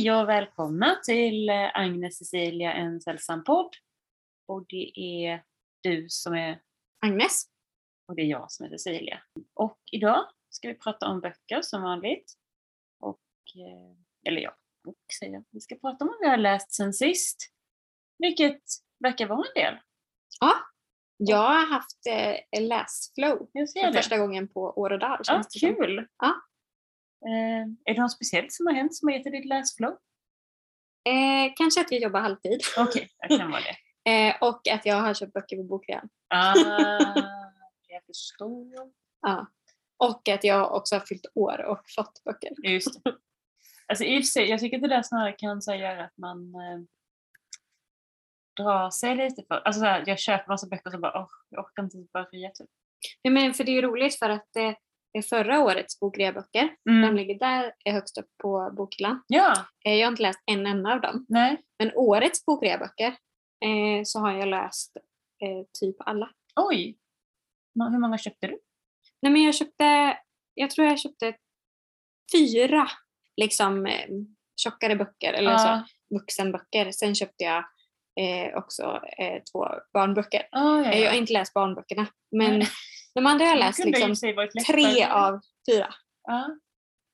Hej och välkomna till eh, Agnes Cecilia, en sällsam podd. Och det är du som är Agnes. och det är jag som är Cecilia. Och idag ska vi prata om böcker som vanligt. Och, eh, eller ja, och säger jag. Vi ska prata om vad vi har läst sen sist. Vilket verkar vara en del. Ja, jag har haft eh, läsflow för det. första gången på år och dag. Ja, kul! Ja. Eh, är det något speciellt som har hänt som har gett dig ditt läsflow? Eh, kanske att jag jobbar halvtid Okej, det kan vara det. eh, och att jag har köpt böcker på bokrean. Ah, jag förstår. Ja. Och att jag också har fyllt år och fått böcker. Just det. Alltså i och för sig, jag tycker att det där snarare kan så göra att man eh, drar sig lite för... Alltså så här, jag köper massa böcker och så bara åh, jag orkar inte börja typ. Nej, men för det är ju roligt för att eh, förra årets bokreaböcker. Mm. De ligger där är högst upp på bokhyllan. Ja, Eh, jag har inte läst en enda av dem. nej, Men årets bokreaböcker eh, så har jag läst eh, typ alla. oj. Hur många köpte du? Nej men jag köpte, jag tror jag köpte fyra liksom tjockare böcker eller så, Ja. vuxenböcker. Sen köpte jag eh, också eh, två barnböcker. Ah, ja, Eh, Jag har ja. inte läst barnböckerna men De andra har jag läst liksom tre av fyra. Ja.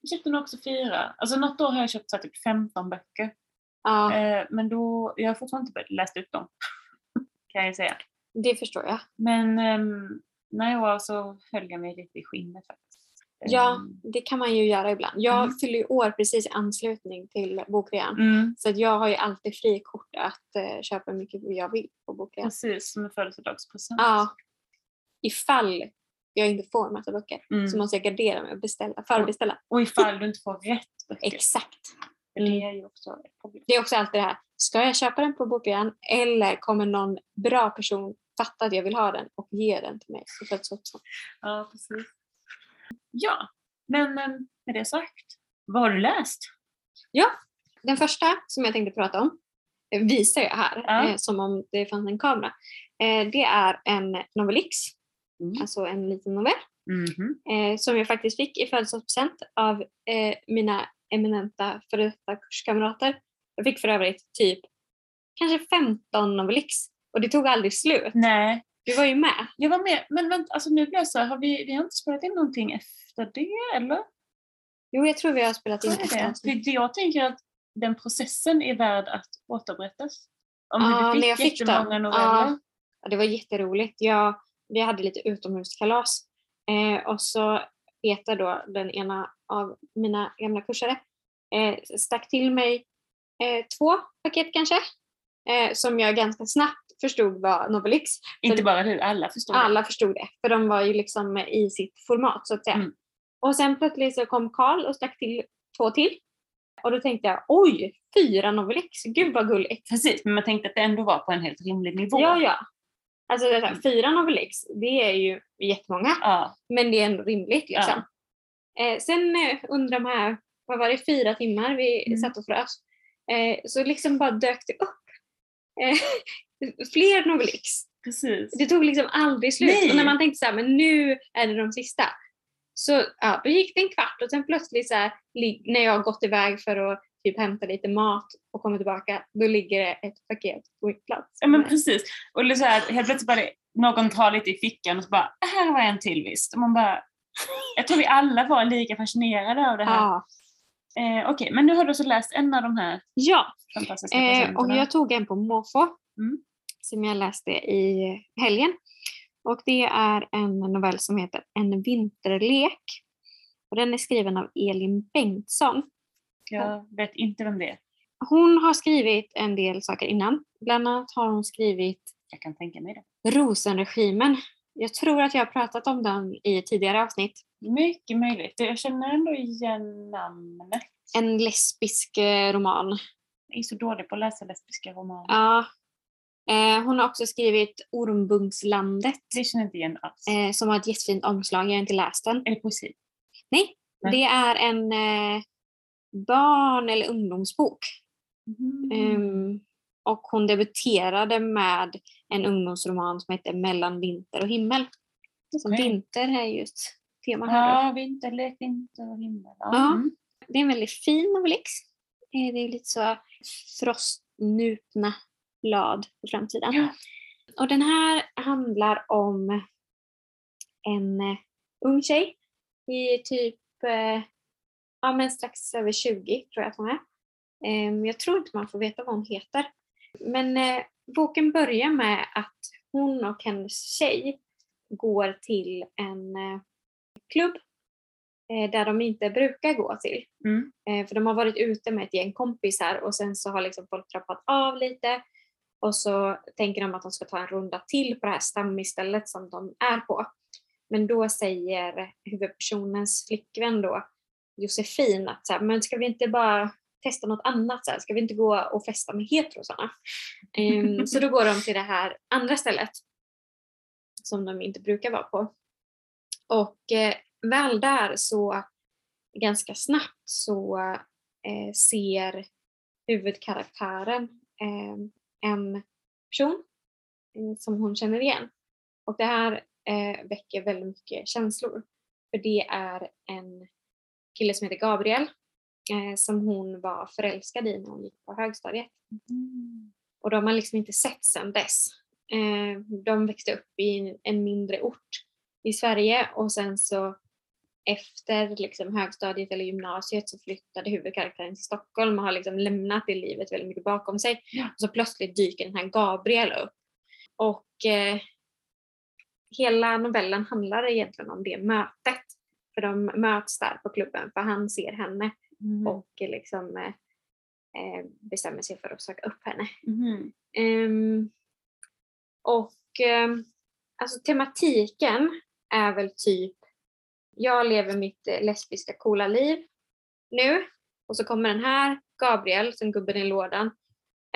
Jag köpte nog också fyra. Alltså något år har jag köpt så typ 15 böcker. Ja, Eh, men då, jag har fortfarande inte läst ut dem. kan jag säga. det förstår jag. Men um, nej, år så höll jag mig lite i skinnet faktiskt. Ja, Ehm, det kan man ju göra ibland. Jag Mm. fyller ju år precis i anslutning till bokrean. Mm, Så att jag har ju alltid frikort att eh, köpa hur mycket jag vill på bokrean. precis, som en födelsedagspresent. Ja. Ifall jag inte får en massa böcker Mm. så måste jag gardera mig och beställa, förbeställa. Och ifall du inte får rätt böcker. Exakt. För det är ju också ett problem. Det är också alltid det här, ska jag köpa den på bokrean eller kommer någon bra person fatta att jag vill ha den och ge den till mig i födelsedagspresent? Ja, precis. Ja, men med det sagt, vad har du läst? Den första som jag tänkte prata om eh, visar jag här Ja. eh, som om det fanns en kamera. Eh, det är en novellix, Mm. alltså en liten novell Mhm. eh, som jag faktiskt fick i födelsedagspresent av eh, mina eminenta före detta kurskamrater. Jag fick för övrigt typ kanske 15 novellix och det tog aldrig slut. Nej, Du var ju med. jag var med. Men vänta, alltså nu blir jag så här, har vi, vi har inte spelat in någonting efter det, eller? Jo, jag tror vi har spelat in ett det? jag tänker att den processen är värd att återberättas. Om Ja, du fick jag fick jättemånga dem. noveller. Ja, det var jätteroligt. Jag, vi hade lite utomhuskalas eh, och så Peter då, den ena av mina gamla kursare, eh, stack till mig eh, två paket kanske eh, som jag ganska snabbt förstod var Novellix. Inte bara du, alla förstår det. Alla förstod det, för de var ju liksom i sitt format så att säga. Mm. Och sen plötsligt så kom Karl och stack till två till. Och då tänkte jag, oj, fyra Novellix, gud vad gulligt. Precis, men man tänkte att det ändå var på en helt rimlig nivå. Ja, ja. Alltså det här, fyra Novellix, det är ju jättemånga, Ja, men det är ändå rimligt liksom. Eh, sen eh, under de här, vad var det, fyra timmar vi Mm. satt och frös, eh, så liksom bara dök det upp eh, fler Novellix. precis. Det tog liksom aldrig slut. Nej. Och när man tänkte så här, men nu är det de sista. Så ja, då gick det en kvart och sen plötsligt så här, när jag har gått iväg för att typ hämta lite mat och kommer tillbaka, då ligger det ett paket på min plats. Ja men precis. Och det är så här, helt plötsligt bara någon tar lite i fickan och så bara, här var en till visst. Och man bara, jag tror vi alla var lika fascinerade av det här. Ja. Eh, Okej, men nu har du så läst en av de här ja. fantastiska Eh, och jag tog en på måfå Mm. som jag läste i helgen. Och det är en novell som heter En vinterlek. Och den är skriven av Elin Bengtsson. Jag vet inte vem det är. Hon har skrivit en del saker innan. Bland annat har hon skrivit Jag kan tänka mig det. Rosenregimen. Jag tror att jag har pratat om den i tidigare avsnitt. Mycket möjligt. Jag känner ändå igen namnet. En lesbisk eh, roman. Jag är så dålig på att läsa lesbiska romaner. Ja. Eh, hon har också skrivit Ormbunkslandet Det känner jag inte igen alls. eh, som har ett jättefint omslag. Jag har inte läst den. Är det poesi? Nej, Nej. det är en barn eller ungdomsbok. Mhm. Ehm, och hon debuterade med en ungdomsroman som heter Mellan vinter och himmel. Så Okej. vinter är just tema här. Ja, vinterlek, vinter och himmel. Ja. Mm. Det är en väldigt fin novellix. Eh, Det är lite så frostnupna blad på framsidan. Ja. Och den här handlar om en eh, ung tjej i typ eh, ja, men strax över 20 tror jag att hon är. Ehm, jag tror inte man får veta vad hon heter. Men eh, boken börjar med att hon och hennes tjej går till en eh, klubb eh, där de inte brukar gå till. Mm. För de har varit ute med ett gäng kompisar och sen så har liksom folk trappat av lite och så tänker de att de ska ta en runda till på det här stammisstället som de är på. Men då säger huvudpersonens flickvän då, Josefin, att så här, men ska vi inte bara testa något annat? Så här? Ska vi inte gå och festa med heterosarna? Ehm, så då går de till det här andra stället som de inte brukar vara på. Och eh, väl där så ganska snabbt så eh, ser huvudkaraktären eh, en person eh, som hon känner igen. Och det här eh, väcker väldigt mycket känslor. För det är en kille som heter Gabriel eh, som hon var förälskad i när hon gick på högstadiet. Mm. Och de har liksom inte sett sedan dess. Eh, de växte upp i en, en mindre ort i Sverige och sen så efter liksom högstadiet eller gymnasiet så flyttade huvudkaraktären till Stockholm och har liksom lämnat det livet väldigt mycket bakom sig. Ja. Och så plötsligt dyker den här Gabriel upp. Och eh, hela novellen handlar egentligen om det mötet. För de möts där på klubben för han ser henne Mm. och eh, liksom eh, eh, bestämmer sig för att söka upp henne. Mhm. Ehm, och ehm, alltså tematiken är väl typ, jag lever mitt eh, lesbiska coola liv nu och så kommer den här Gabriel som gubben i lådan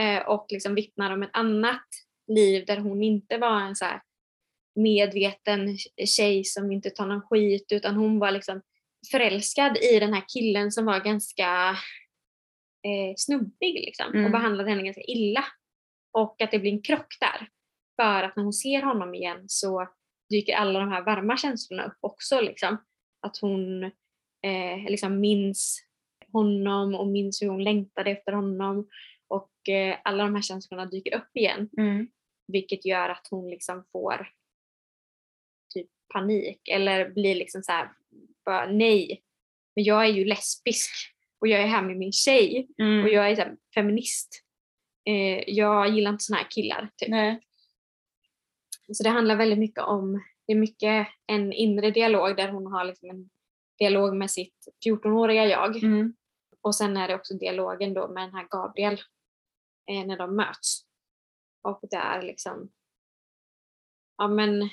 eh, och liksom vittnar om ett annat liv där hon inte var en så här medveten tjej som inte tar någon skit utan hon var liksom förälskad i den här killen som var ganska eh, snubbig liksom, och Mm. behandlade henne ganska illa. Och att det blir en krock där. För att när hon ser honom igen så dyker alla de här varma känslorna upp också. Liksom. Att hon eh, liksom minns honom och minns hur hon längtade efter honom. Och eh, alla de här känslorna dyker upp igen. Mm. Vilket gör att hon liksom får panik eller blir liksom så här, bara nej, men jag är ju lesbisk och jag är här med min tjej Mm. och jag är så här, feminist. Eh, jag gillar inte såna här killar. Typ. Nej. Så det handlar väldigt mycket om, det är mycket en inre dialog där hon har liksom en dialog med sitt 14-åriga jag. Mm. Och sen är det också dialogen då med den här Gabriel eh, när de möts. Och det är liksom, ja men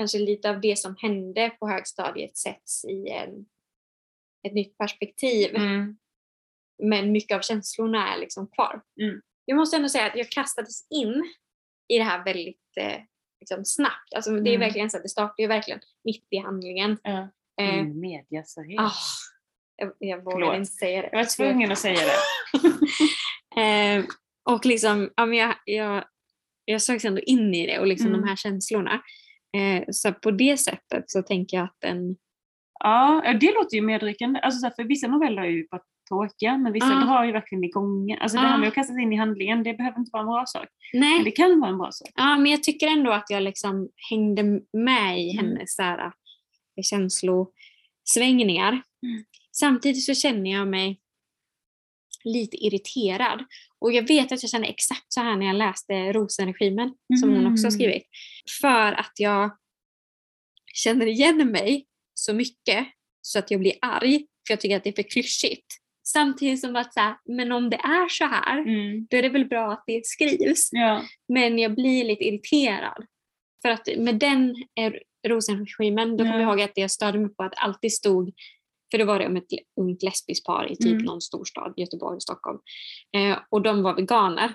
kanske lite av det som hände på högstadiet sätts i en, ett nytt perspektiv. Mm. Men mycket av känslorna är liksom kvar. Mm. Jag måste ändå säga att jag kastades in i det här väldigt eh, liksom snabbt. Alltså, det är Mm. verkligen så att det startar ju verkligen mitt i handlingen. Ja. Eh, Mm. Media seriös. ah, jag, jag Förlåt. inte säga det. Jag var tvungen att säga det. Eh, och liksom, ja, men jag, jag, jag sögs ändå in i det och liksom Mm. de här känslorna. Eh, så på det sättet så tänker jag att den, Ja, det låter ju medryckande. Alltså, för vissa noveller är ju bara tråkiga, men vissa Ja. drar ju verkligen igång. Alltså det Ja. här med att kasta sig in i handlingen, det behöver inte vara en bra sak. Men nej, det kan vara en bra sak. ja, men jag tycker ändå att jag liksom hängde med i Mm. hennes här, eh, känslosvängningar. Mm. Samtidigt så känner jag mig lite irriterad. Och jag vet att jag kände exakt så här när jag läste Rosenregimen som hon också har Mm. skrivit. För att jag känner igen mig så mycket så att jag blir arg för jag tycker att det är för klyschigt. Samtidigt som att så här, men om det är så här Mm. då är det väl bra att det skrivs. Ja. Men jag blir lite irriterad. För att med den eh, Rosenregimen, då kommer Ja. jag ihåg att jag störde mig på att det alltid stod, för då var det om ett ungt lesbiskt par i typ Mm. någon storstad, Göteborg, Stockholm. Eh, och de var veganer.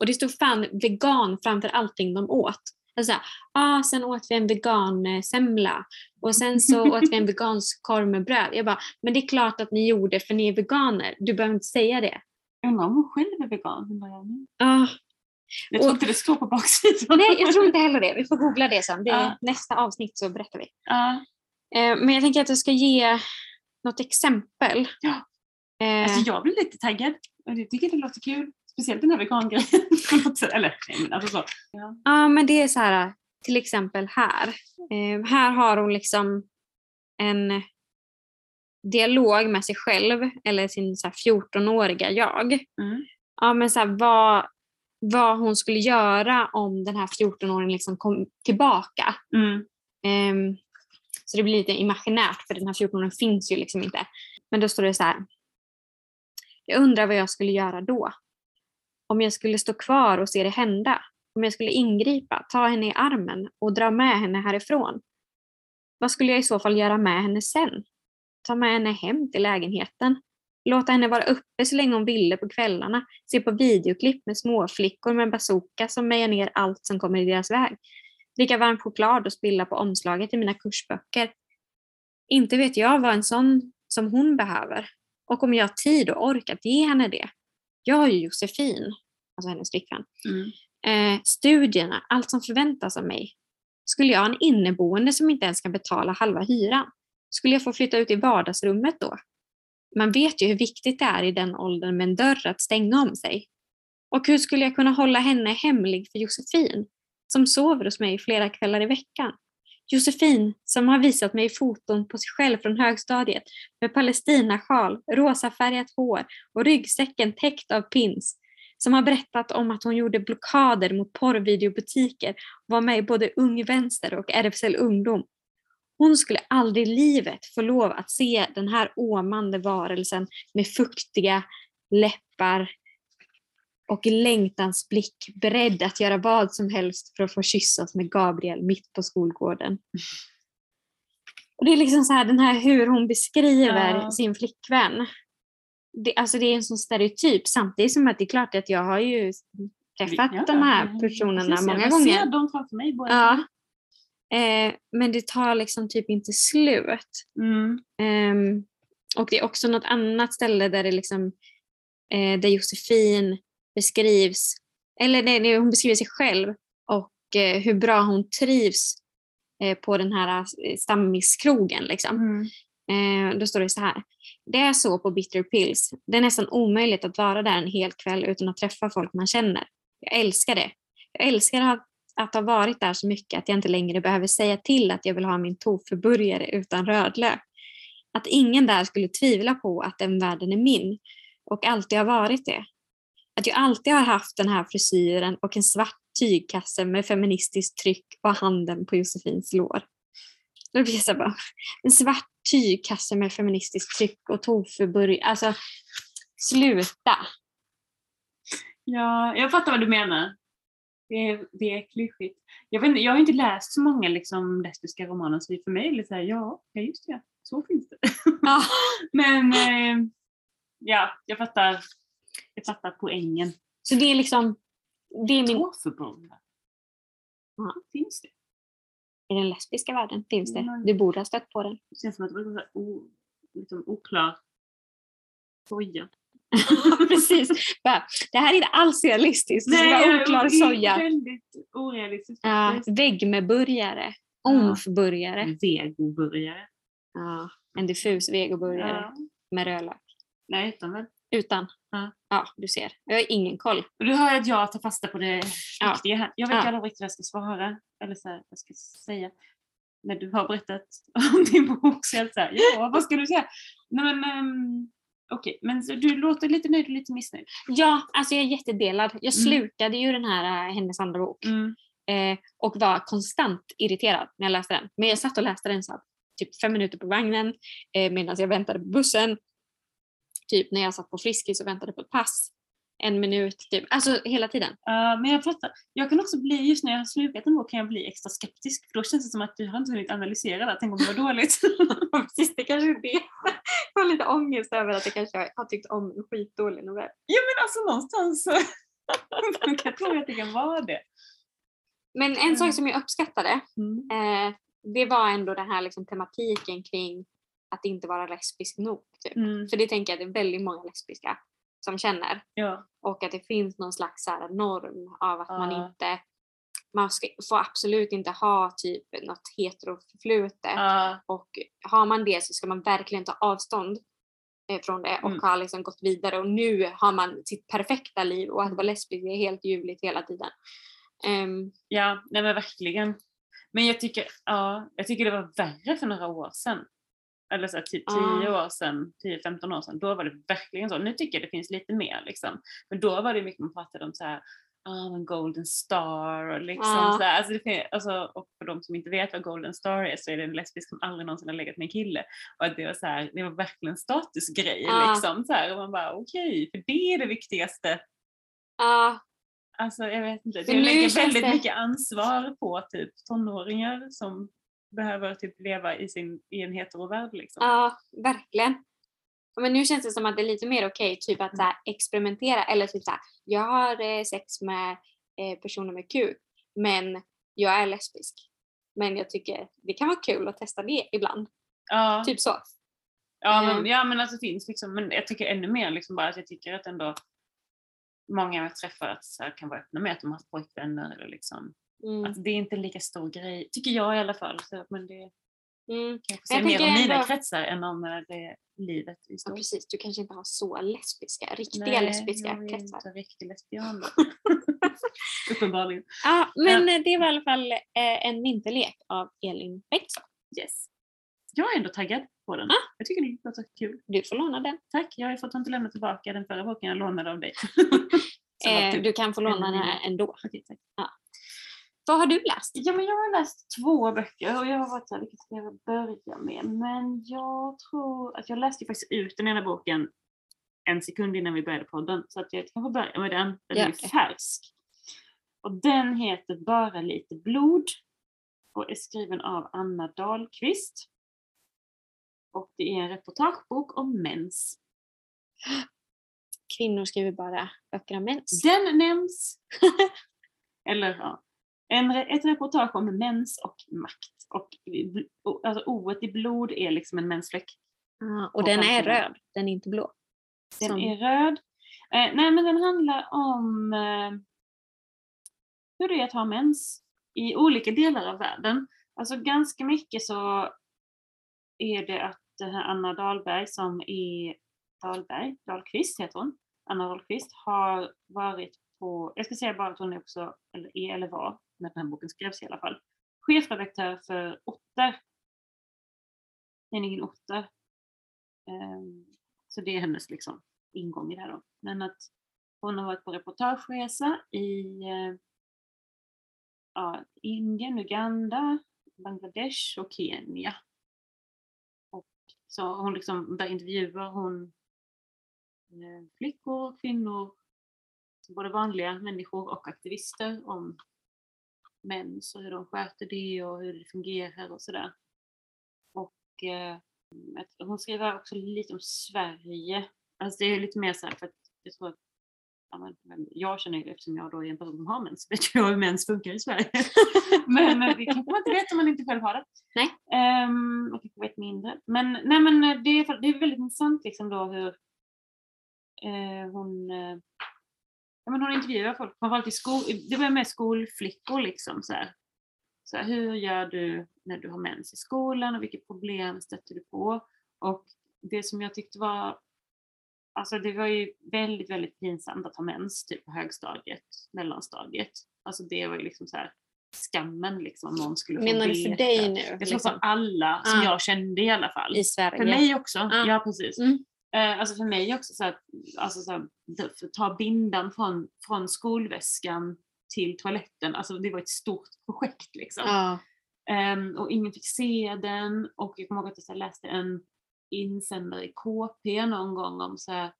Och det stod fan vegan framför allting de åt. Alltså, ah, sen åt vi en vegansemla och sen så åt vi en vegansk korv med bröd. Jag bara, men det är klart att ni gjorde för ni är veganer. Du behöver inte säga det. Undrar om hon själv är vegan? Ah, Jag tror inte det står på baksidan. nej, jag tror inte heller det. Vi får googla det sen. Det är Ja. Nästa avsnitt så berättar vi. Ja. Eh, men jag tänker att jag ska ge något exempel. Ja. Eh, Alltså jag blir lite taggad. Och jag tycker det låter kul. Speciellt den här vegangrejen. Eller nej, alltså så. Ja. Ja, men det är så här, till exempel här. Eh, här har hon liksom en dialog med sig själv, eller sin så här 14-åriga jag. Mm. Ja, men så här, vad, vad hon skulle göra om den här 14-åringen liksom kom tillbaka. Mm. Ehm, så det blir lite imaginärt för den här 14-åringen finns ju liksom inte. Men då står det så här. Jag undrar vad jag skulle göra då. Om jag skulle stå kvar och se det hända. Om jag skulle ingripa, ta henne i armen och dra med henne härifrån. Vad skulle jag i så fall göra med henne sen? Ta med henne hem till lägenheten? Låta henne vara uppe så länge hon ville på kvällarna, se på videoklipp med småflickor med bazooka som mejar ner allt som kommer i deras väg. Dricka varm choklad och spilla på omslaget i mina kursböcker. Inte vet jag vad en sån som hon behöver. Och om jag har tid och ork att ge henne det. Jag har ju Josefin, alltså hennes flickvän. Mm. Eh, studierna, allt som förväntas av mig. Skulle jag ha en inneboende som inte ens kan betala halva hyran? Skulle jag få flytta ut i vardagsrummet då? Man vet ju hur viktigt det är i den åldern med en dörr att stänga om sig. Och hur skulle jag kunna hålla henne hemlig för Josefin, som sover hos mig flera kvällar i veckan? Josefin, som har visat mig foton på sig själv från högstadiet med palestinasjal, rosafärgat hår och ryggsäcken täckt av pins. Som har berättat om att hon gjorde blockader mot porrvideobutiker och var med i både Ung Vänster och RFSL Ungdom. Hon skulle aldrig i livet få lov att se den här åmande varelsen med fuktiga läppar och längtans blick beredd att göra vad som helst för att få kyssas med Gabriel mitt på skolgården. Och Det är liksom så här, den här hur hon beskriver Ja. sin flickvän. Det, alltså det är en sån stereotyp samtidigt som att det är klart att jag har ju träffat Ja, de här personerna precis, många jag gånger. ser dem framför mig båda. Ja. Eh, men det tar liksom typ inte slut. Mm. Ehm, och det är också något annat ställe där det liksom eh, där Josefin beskrivs, eller nej, hon beskriver sig själv och eh, hur bra hon trivs eh, på den här eh, stammiskrogen. Liksom. Mm. Eh, då står det så här. Det är så på Bitter Pills. Det är nästan omöjligt att vara där en hel kväll utan att träffa folk man känner. Jag älskar det. Jag älskar att, att ha varit där så mycket att jag inte längre behöver säga till att jag vill ha min tofuburgare utan rödlök. Att ingen där skulle tvivla på att den världen är min och alltid har varit det. Att jag alltid har haft den här frisyren och en svart tygkasse med feministiskt tryck och handen på Josefins lår. Då blir jag så bara, en svart tygkasse med feministiskt tryck och tofuburgare. Alltså, sluta! Ja, jag fattar vad du menar. Det är, det är klyschigt. Jag, vet, inte, jag har inte läst så många liksom, lesbiska romaner så för mig är det så här, ja, ja just det, så finns det. Ja. Men eh, ja, jag fattar, jag fattar poängen. Så det är liksom, det är min, Tofubullar. Ja. Finns det? i den lesbiska världen finns det. Mm. Du borde ha stött på den. Det känns som att det var o, liksom, oklar soja. Precis. Det här är inte alls realistiskt. Det ska vara oklar det är väldigt orealistiskt. Ja, vägg med burgare. Ja. Omf-burgare. Vegoburgare. Ja, en diffus vegoburgare Ja. med rödlök. Nej, utan väl. Utan. Ja. ja, du ser. Jag har ingen koll. Och du hör att jag tar fasta på det Ja. viktiga här. Jag vet Ja. aldrig riktigt vad jag ska svara. Eller så här, vad jag ska säga. När du har berättat om din bok så jag så här, ja vad ska du säga? Nej men um, okej, men så du låter lite nöjd och lite missnöjd. Ja, alltså jag är jättedelad. Jag Mm. slukade ju den här, äh, hennes andra bok Mm. eh, och var konstant irriterad när jag läste den. Men jag satt och läste den så här, typ fem minuter på vagnen eh, medan jag väntade på bussen. Typ när jag satt på Friskis och väntade på ett pass. En minut, typ. Alltså hela tiden. Ja, men jag fattar. Jag kan också bli, just när jag har slukat en bok kan jag bli extra skeptisk. För då känns det som att du har inte hunnit analysera det. Tänk om det var dåligt. Precis, det kanske är det. Jag har lite ångest över att jag kanske har tyckt om en skitdålig novell. ja men alltså någonstans så man kan tro att det kan vara det. Men en Mm. sak som jag uppskattade, Mm. eh, det var ändå den här liksom, tematiken kring att inte vara lesbisk nog. Typ. Mm. För det tänker jag att det är väldigt många lesbiska som känner. Ja. Och att det finns någon slags här, norm av att man Ja. inte man ska, får absolut inte ha typ något heteroförflutet. Ja. Och har man det så ska man verkligen ta avstånd. eh, från det och Mm. har liksom gått vidare och nu har man sitt perfekta liv och att vara lesbisk är helt ljuvligt hela tiden. Ehm, Ja, nej men verkligen. Men jag tycker, ja, jag tycker det var värre för några år sedan. Eller så här, typ 10 år sedan, 10-15 år sedan. Då var det verkligen så. Nu tycker jag det finns lite mer liksom. Men då var det mycket man pratade om så här, ah, men golden star och liksom Ja. så här, alltså, det, fin- alltså, Och för de som inte vet vad golden star är så är det en lesbisk som aldrig någonsin har legat med en kille. Och att det var så här, det var verkligen en statusgrej Ja. liksom. Så här, och man bara okej, för det är det viktigaste. Ja, Alltså jag vet inte, det lägger väldigt det- mycket ansvar på typ tonåringar som behöver typ leva i, sin, i en heterovärld liksom. ja, verkligen. Men nu känns det som att det är lite mer okej, typ att så här, experimentera eller typ så här, jag har eh, sex med eh, personer med kuk men jag är lesbisk. Men jag tycker det kan vara kul att testa det ibland. Ja, Typ så. ja, men, ja men alltså finns liksom, men jag tycker ännu mer liksom bara att jag tycker att ändå många jag träffar att så här, kan vara öppna med att de har haft pojkvänner eller liksom. Mm. Att det är inte en lika stor grej, tycker jag i alla fall. Så, men det Mm. kanske Jag ser mer om mina ändå- kretsar än om eh, det livet i Ja, stort. precis, du kanske inte har så lesbiska, riktiga Nej, lesbiska jag är kretsar. inte riktig lesbian. Uppenbarligen. Ja, men eh, det var i alla fall eh, en vinterlek av Elin Bengtsson. Yes. Jag är ändå taggad på den. Ah. Jag tycker det låter kul. Du får låna den. Tack, jag har ju fått inte lämna tillbaka den förra boken jag lånade av dig. Eh, du kan få låna en den här ändå. Okej, tack. Vad har du läst? Ja, men jag har läst två böcker och jag har varit såhär, vilket ska jag börja med? Men jag tror att jag läste faktiskt ut den ena boken en sekund innan vi började podden, så att jag kanske börjar med den. Den Ja, är färsk. Och den heter Bara lite blod och är skriven av Anna Dahlqvist. Och det är en reportagebok om mens. Kvinnor skriver bara böcker om mens. Den nämns. Eller ja. En, ett reportage om mens och makt. Och, och alltså oet i blod är liksom en mensfläck. Ah, och den är röd, den är inte blå. Den Som- är röd. Eh, nej men den handlar om eh, hur det är att ha mens i olika delar av världen. Alltså ganska mycket så är det att den här Anna Dahlberg som är Dahlberg, Dahlqvist heter hon, Anna Dahlqvist har varit på, jag ska säga bara att hon är också, eller är eller var, när den här boken skrevs i alla fall, chefredaktör för Otter. Tidningen Otter. Ehm, så det är hennes liksom ingång i det här då. Men att hon har varit på reportageresa i eh, ja, Indien, Uganda, Bangladesh och Kenya. Och så hon liksom, där intervjuar hon eh, flickor, kvinnor, både vanliga människor och aktivister om mens och hur de sköter det och hur det fungerar och sådär. Och eh, hon skriver också lite om Sverige. Alltså det är lite mer så här för att jag tror att ja, jag känner ju eftersom jag då är en person som har mens, vet jag hur mens funkar i Sverige. men eh, det kanske man inte vet om man inte själv har det. Nej. Um, och kanske vet mindre. Men, nej, men eh, det, är, det är väldigt intressant liksom då hur eh, hon eh, ja, men hon intervjuar folk, framförallt i skol, det var med skolflickor liksom så här. Så här, hur gör du när du har mens i skolan och vilka problem stöter du på? Och det som jag tyckte var, alltså det var ju väldigt, väldigt pinsamt att ha mens typ på högstadiet, mellanstadiet. Alltså det var ju liksom så här skammen liksom om någon skulle få Menar du för dig nu? Jag tror liksom, för alla som Ah. jag kände i alla fall. I Sverige? För mig också, Ah. ja precis. Mm. Eh, alltså för mig också så att alltså så här, ta bindan från, från skolväskan till toaletten, alltså det var ett stort projekt liksom. Ja. Ehm, och ingen fick se den och jag kommer ihåg att jag läste en insändare i KP någon gång om så här,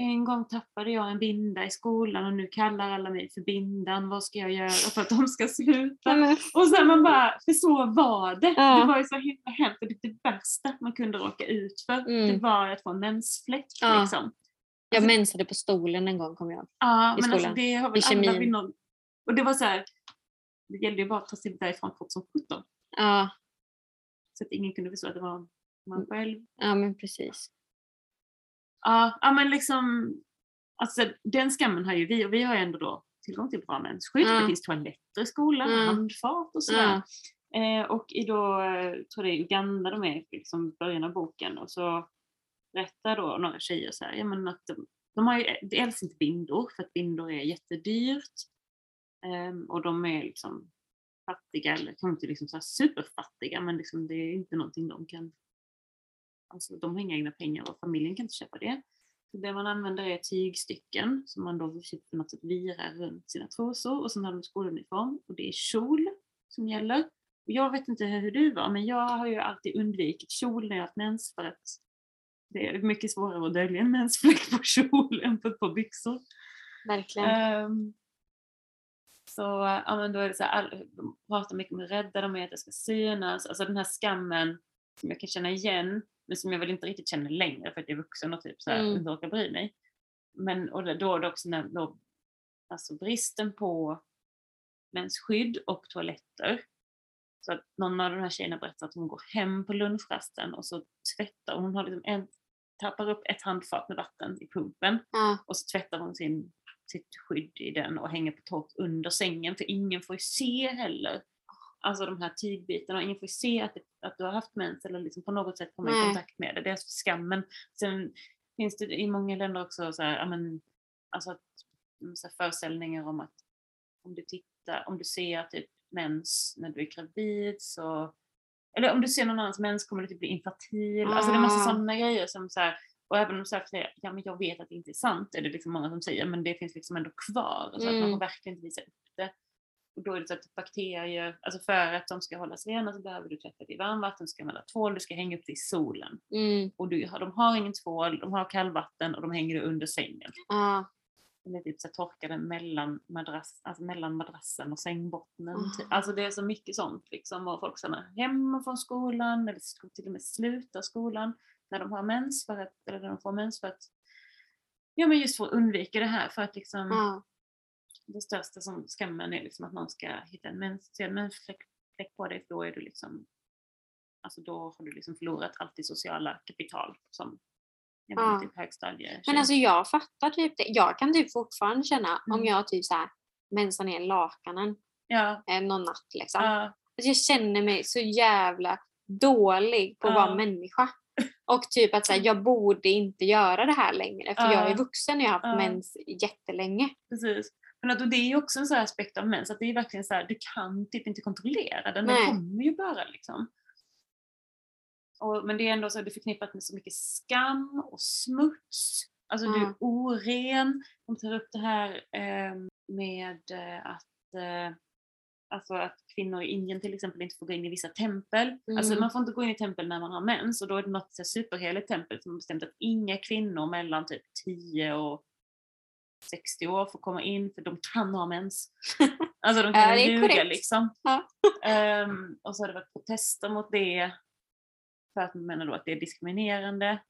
en gång tappade jag en binda i skolan och nu kallar alla mig för bindan, vad ska jag göra för att de ska sluta? Och sen man bara, för så var det. Ja. Det var ju så himla hemskt och det, det värsta man kunde råka ut för, Mm. det var att få en mensfläck Ja. liksom. jag Alltså- mensade på stolen en gång kommer jag. Ja, i men alltså det har väl alla vid någon... Och det var så här, det gällde ju bara att ta sig därifrån 2017. Ja, Så att ingen kunde förstå att det var man Mm. själv. ja men precis. Ja, ja men liksom, alltså den skammen har ju vi och vi har ju ändå då tillgång till bra mensskydd. Ja. Det finns toaletter i skolan, Ja. handfat och sådär. Ja. Eh, och i då, eh, tror det är Uganda de är liksom början av boken och så berättar då några tjejer så här, ja, men att de, de har ju dels inte bindor för att bindor är jättedyrt. Um, och de är liksom fattiga, eller kanske inte liksom så superfattiga men liksom det är inte någonting de kan, alltså de har inga egna pengar och familjen kan inte köpa det. Så det man använder är tygstycken som man då på något sätt virar runt sina trosor och sen har de skoluniform och det är kjol som gäller. Jag vet inte hur du var men jag har ju alltid undvikit kjol när jag haft mens för att det är mycket svårare att dölja en mensfläck på kjol än på ett par byxor. Verkligen. Um, så ja, men då är det så här, de pratar mycket om hur rädda de är att det ska synas. Alltså den här skammen som jag kan känna igen men som jag väl inte riktigt känner längre för att jag är vuxen och typ så här, mm. inte orkar bry mig. Men och då är det också när, då, alltså bristen på mensskydd och toaletter. Så att någon av de här tjejerna berättar att hon går hem på lunchrasten och så tvättar hon, har liksom en, tappar upp ett handfat med vatten i pumpen mm. och så tvättar hon sin sitt skydd i den och hänger på torrt under sängen för ingen får ju se heller alltså de här tygbitarna, ingen får se att, det, att du har haft mens eller liksom på något sätt komma i kontakt med det. Dels för skammen. Sen finns det i många länder också så här, men, alltså att, så här föreställningar om att om du tittar, om du ser typ mens när du är gravid så eller om du ser någon annans mens kommer du typ bli infertil. Mm. Alltså det är massa ah. sådana grejer som så här, och även om de säger ja men jag vet att det inte är sant, är det liksom många som säger, men det finns liksom ändå kvar. Så mm. att man får mm. verkligen inte visa upp det. Då är det så att bakterier, alltså för att de ska hållas rena så behöver du tvätta det i varmvatten, du ska använda tvål, du ska hänga upp det i solen. Mm. Och du, de har ingen tvål, de har kallvatten och de hänger det under sängen. Ah. Det är typ så torkade mellan, madrass, alltså mellan madrassen och sängbottnen. Mm. Alltså det är så mycket sånt liksom. Och folk stannar hemma från skolan eller till och med slutar skolan när de har mens för att, eller när de får mens för att, ja men just för att undvika det här för att liksom mm. Det största som skammen är liksom att någon ska hitta en mens, se en mensfläck på dig för då är du liksom, alltså då har du liksom förlorat allt det sociala kapital som ja. typ högstadie. Men alltså jag fattar typ det. Jag kan typ fortfarande känna mm. om jag typ så här mensar ner lakanen ja. eh, någon natt liksom. Ja. Alltså jag känner mig så jävla dålig på att vara människa. Och typ att så här, jag borde inte göra det här längre för jag är vuxen och jag har haft mens jättelänge. Precis. Men att, det är ju också en sån aspekt av mens, att det är verkligen så här, du kan typ inte kontrollera den, den kommer ju bara liksom. Och, men det är ändå så att är förknippat med så mycket skam och smuts. Alltså mm. du är oren. De tar upp det här eh, med att, eh, alltså att kvinnor i Indien till exempel inte får gå in i vissa tempel. Mm. Alltså man får inte gå in i tempel när man har mens och då är det något superheligt tempel som har bestämt att inga kvinnor mellan typ 10 och 60 år får komma in för de kan ha mens. Alltså de kan ja, ljuga liksom. Ja. Um, och så har det varit protester mot det för att man menar då att det är diskriminerande.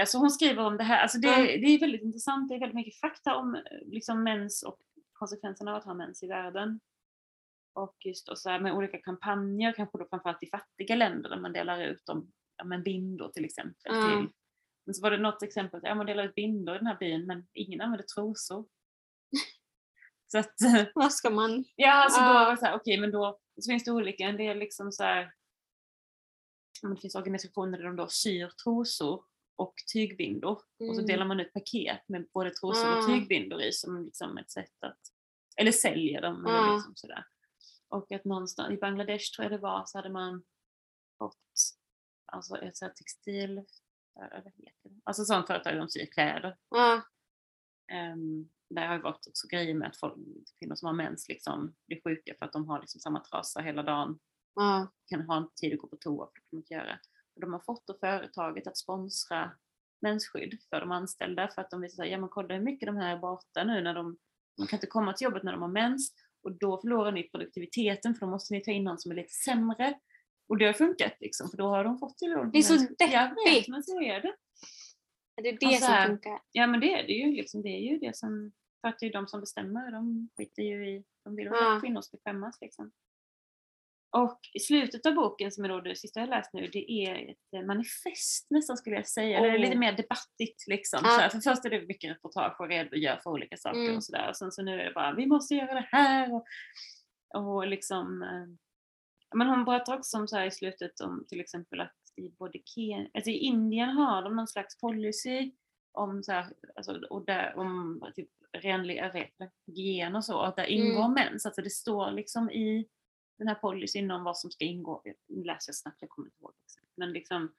Alltså hon skriver om det här, alltså det, det är väldigt intressant, det är väldigt mycket fakta om liksom mens och konsekvenserna av att ha mens i världen. Och just och så här med olika kampanjer, kanske då framförallt i fattiga länder där man delar ut dem, ja men bindor till exempel. Mm. Till. Men så var det något exempel, ja man delar ut bindor i den här byn men ingen använder trosor. så att, Vad ska man? Ja alltså då var det så här, okej okay, men då så finns det olika, en del liksom så här, det finns organisationer där de då syr trosor och tygbindor mm. och så mm. delar man ut paket med både trosor mm. och tygbindor i som liksom ett sätt att, eller säljer dem. Mm. Eller liksom sådär. Och att någonstans, i Bangladesh tror jag det var, så hade man fått alltså ett sånt textil, alltså sånt företag de syr kläder. Um, där har det varit också grejer med att folk, kvinnor som har mens liksom blir sjuka för att de har liksom samma trasa hela dagen Mm. Kan ha en tid att gå på toa, för det kan man inte göra. Och de har fått då företaget att sponsra mensskydd för de anställda för att de vill säga, ja men kolla hur mycket de här är borta nu när de, de kan inte komma till jobbet när de har mens och då förlorar ni produktiviteten för då måste ni ta in någon som är lite sämre. Och det har funkat liksom, för då har de fått till Det är så deppigt! Men så är det. Det är det alltså, som funkar. Ja men det är det ju, liksom, det är ju det som, för att det är de som bestämmer, de skiter ju i, de vill att ja. kvinnor ska skämmas liksom. Och i slutet av boken, som är då det sista jag läst nu, det är ett eh, manifest nästan skulle jag säga. Oh. Eller lite mer debattigt liksom. Ah. Så för först är det mycket reportage och redogör för olika saker mm. och sådär. Och sen så nu är det bara, vi måste göra det här. Och, och liksom, eh, Men hon pratar också om så här i slutet om till exempel att i både Ken, alltså i Indien har de någon slags policy om så här, alltså, och där, om typ renlig, jag vet hygien och så, att där ingår Mm. mens. Alltså det står liksom i den här policyn om vad som ska ingå. Nu läser jag snabbt, jag kommer inte ihåg exakt. Men liksom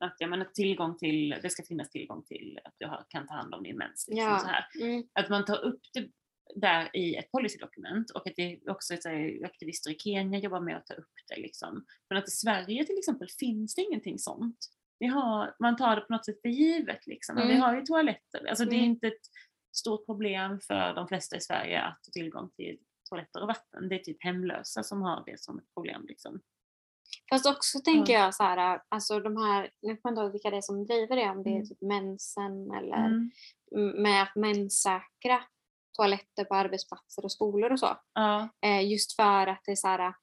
att jag menar, tillgång till, det ska finnas tillgång till att har, kan ta hand om din mens. Liksom, Ja. så här. Mm. Att man tar upp det där i ett policydokument och att det är också så här, aktivister i Kenya jobbar med att ta upp det. Liksom. Men att i Sverige till exempel finns det ingenting sånt. Vi har, man tar det på något sätt för givet. Liksom. Och Vi Mm. har ju toaletter. Alltså, Det är Mm. inte ett stort problem för de flesta i Sverige att få tillgång till toaletter och vatten. Det är typ hemlösa som har det som ett problem. Liksom. Fast också tänker jag så här, alltså de här, nu kommer jag inte ihåg vilka det är som driver det, om det är Mm. typ mensen eller Mm. med att menssäkra toaletter på arbetsplatser och skolor och så. Ja, Eh, just för att det är så här,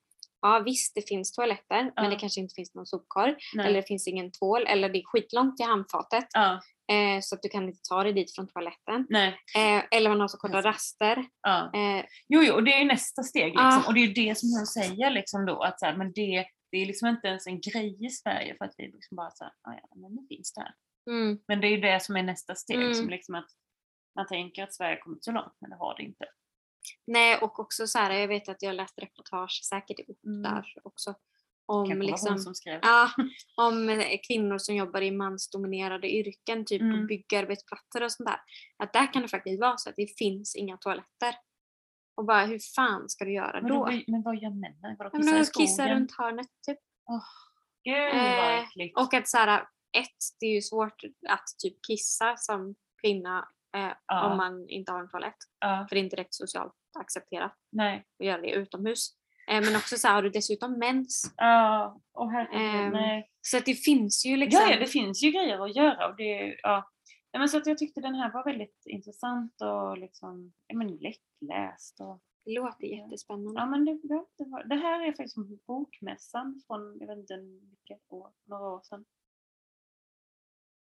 ja visst det finns toaletter men Ja. det kanske inte finns någon sopkorg nej. eller det finns ingen tvål eller det är skitlångt till handfatet ja, eh, så att du kan inte ta dig dit från toaletten. Eh, eller man har så korta raster. Ja. Eh, Jo, jo, och det är ju nästa steg. Liksom. Ja. Och det är det som hon säger liksom då, att så här, men det, det är liksom inte ens en grej i Sverige för att vi liksom bara så här, "Ah, ja, men det finns det här. mm, Men det är ju det som är nästa steg, Mm. som liksom att man tänker att Sverige kommit så långt, men det har det inte. nej och också så här, jag vet att jag läst reportage säkert i Mm. där också. Om liksom. Ja, om eh, kvinnor som jobbar i mansdominerade yrken, typ på Mm. byggarbetsplatser och sånt där. Att där kan det faktiskt vara så att det finns inga toaletter. Och bara hur fan ska du göra Men, då? då, men vad gör männen? Vadå, Ja, men de kissar runt hörnet typ. Gud Eh, vad äckligt. Och att så här, ett, det är ju svårt att typ kissa som kvinna eh, Ja. om man inte har en toalett. Ja, För det är inte rätt socialt accepterat nej. att göra det utomhus. Eh, men också så här, har du dessutom mens. Ja, och herregud, Ehm, nej. Så att det finns ju liksom. Ja, det finns ju grejer att göra. Och det, ja. Men så att jag tyckte den här var väldigt intressant och liksom, ja, men lättläst. Och, det låter jättespännande. ja, men det, det, var, det här är faktiskt Bokmässan från, jag vet inte vilket år, några år sedan.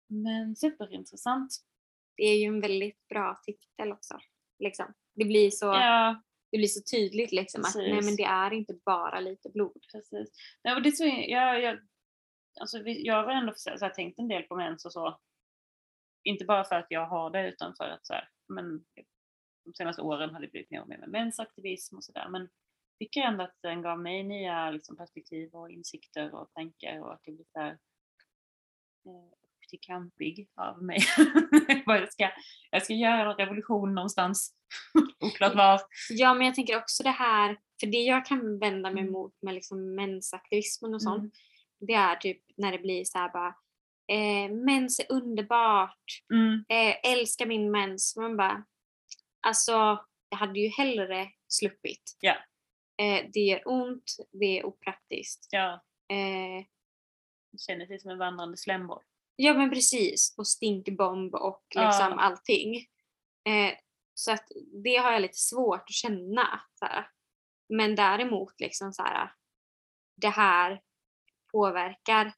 Men superintressant. Det är ju en väldigt bra titel också. Liksom. Det, blir så, Ja, det blir så tydligt liksom, att nej, men det är inte bara lite blod. precis. Nej, och det så, jag, jag, alltså, jag har ändå så här, tänkt en del på mens och så. Inte bara för att jag har det utan för att så här, men, de senaste åren har det blivit mer och mer med mensaktivism och sådär. Men jag tycker ändå att den gav mig nya liksom, perspektiv och insikter och tankar och att jag blir så här, eh, till kampig av mig. Jag, ska, jag ska göra en revolution någonstans. Oklart var. Ja men jag tänker också det här, för det jag kan vända mig Mm. mot med liksom mensaktivismen och sånt, Mm. det är typ när det blir så här bara eh, mens är underbart, Mm. eh, älskar min mens. Man bara, alltså jag hade ju hellre sluppit. Ja. Eh, det gör ont, det är opraktiskt. Ja, Eh, känner sig som en vandrande slemboll. Ja men precis, och stinkbomb och Ja. liksom allting. Eh, så att det har jag lite svårt att känna. Så här. Men däremot liksom så här, det här påverkar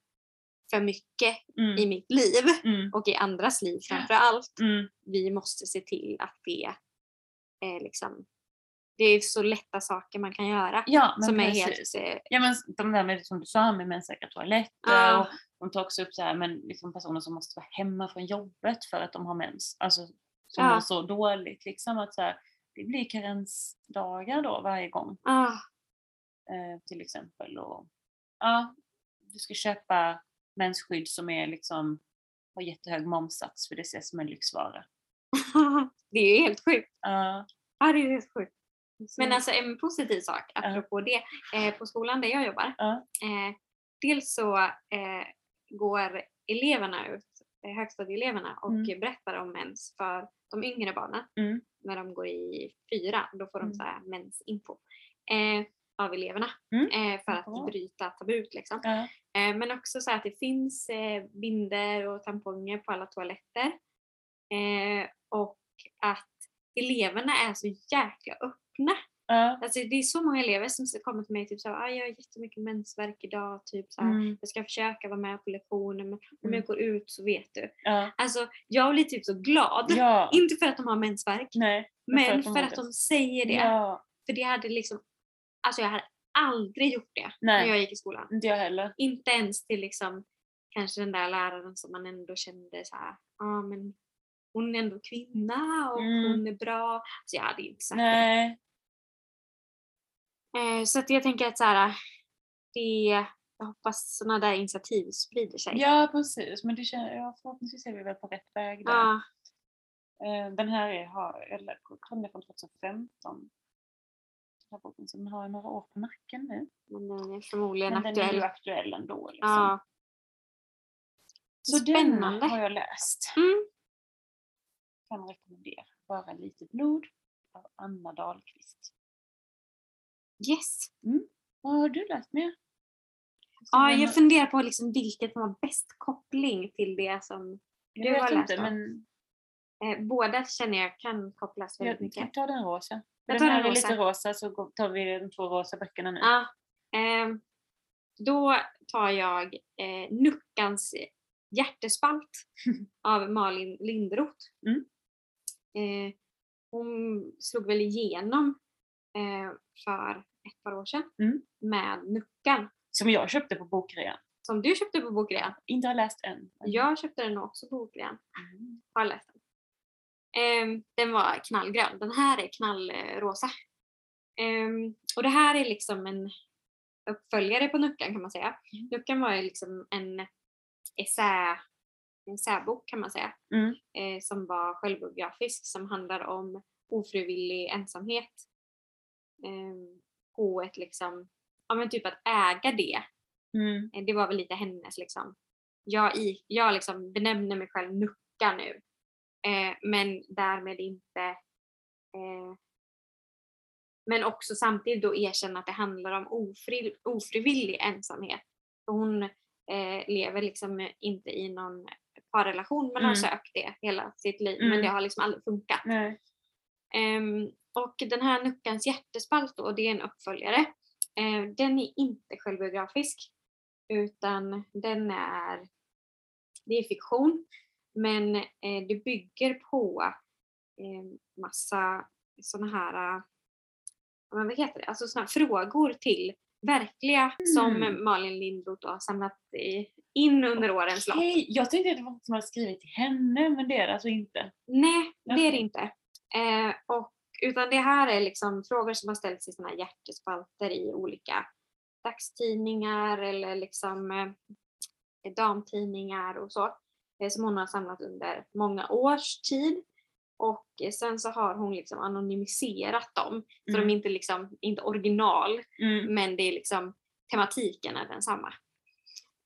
för mycket Mm. i mitt liv Mm. och i andras liv framför allt. Mm. Vi måste se till att det är liksom, det är så lätta saker man kan göra Ja, som är precis. helt, eh, Ja men de där med, som du sa med menssäkra toaletter Ja. och de tar också upp så här, men liksom personer som måste vara hemma från jobbet för att de har mens. Alltså som Ja. mår så dåligt liksom att så här, det blir karensdagar då varje gång ah, eh, till exempel. Och, ja, du ska köpa mensskydd som är liksom har jättehög momssats för det ses som en lyxvara. det är ju helt sjukt. Ja, Ja det är helt sjukt. Men så- alltså en positiv sak apropå det, eh, på skolan där jag jobbar, Ja. eh, dels så eh, går eleverna ut, eh, högstadieeleverna och Mm. berättar om mens för de yngre barnen Mm. när de går i fyra. Då får de Mm. så här mensinfo eh, av eleverna Mm. eh, för att bryta tabut. Liksom. Eh, men också så att det finns eh, binder och tamponger på alla toaletter. Eh, och att eleverna är så jäkla öppna. Ja. Alltså det är så många elever som kommer till mig typ så här, ah, jag har jättemycket mensvärk idag, typ så Mm. jag ska försöka vara med på lektionen men om Mm. jag går ut så vet du. Ja. Alltså jag blir typ så glad. ja. Inte för att de har mensvärk Nej. men för för att att de de, har det. säger det. För det hade liksom, alltså jag hade aldrig gjort det när Nej, jag gick i skolan. inte jag heller. Inte ens till liksom kanske den där läraren som man ändå kände så här, ja men hon är ändå kvinna och Mm. hon är bra. Så jag hade inte sagt det. Nej, Eh, så att jag tänker att så här, det, jag hoppas sådana där initiativ sprider sig. ja precis. Men det känns, ja, förhoppningsvis är vi väl på rätt väg där. Ja, Eh, Den här är, har, eller från 2015. Den här boken, så den har några år på nacken nu. men den är förmodligen Men den är aktuell. ju aktuell ändå. Liksom. Ja. Så Spännande. den har jag läst. Mm. Kan rekommendera. Bara lite blod av Anna Dahlqvist. Yes. Vad har du läst mer? Ja, jag funderar på liksom vilket som har bäst koppling till det som jag du har inte, då. men eh, båda känner jag kan kopplas väldigt jag mycket. ta den rosa. Jag Den tar här den är lite rosa. rosa så tar vi de två rosa böckerna nu. Ja, ehm, då tar jag eh, Nuckans hjärtespalt av Malin Lindroth. Mm. Eh, hon slog väl igenom eh, för ett par år sedan Mm. med Nuckan Som jag köpte på bokrean. som du köpte på bokrean. Inte har läst än. Jag köpte den också på bokrean. Mm. Har läst den. Ehm, den var knallgrön. Den här är knallrosa. Ehm, och det här är liksom en uppföljare på Nuckan kan man säga. Mm. Nuckan var ju liksom en essä, en essäbok kan man säga. Mm. Eh, som var självbiografisk som handlar om ofrivillig ensamhet. Ehm, på ett liksom, ja men typ att äga det Mm. Eh, Det var väl lite hennes liksom. Jag, i, jag liksom benämner mig själv Nucka nu. Eh, men därmed inte eh, men också samtidigt då erkänna att det handlar om ofri, ofrivillig ensamhet. För hon eh, lever liksom inte i någon parrelation men har Mm. sökt det hela sitt liv Mm. men det har liksom aldrig funkat. Och den här Nuckans hjärtespalt då, det är en uppföljare. Eh, den är inte självbiografisk utan den är, det är fiktion men eh, det bygger på eh, massa sådana här, vad heter det, alltså här frågor till verkliga som Mm. Malin Lindroth har samlat i, in under årens lopp. Hej, jag tänkte att det var något som hade skrivit till henne men det är det alltså inte. Nej, det är det inte. Eh, och, utan det här är liksom frågor som har ställts i såna här hjärtespalter i olika dagstidningar eller liksom eh, damtidningar och så. Eh, som hon har samlat under många års tid. Och eh, sen så har hon liksom anonymiserat dem. Så Mm. de är inte liksom, inte original Mm. men det är liksom tematiken är densamma.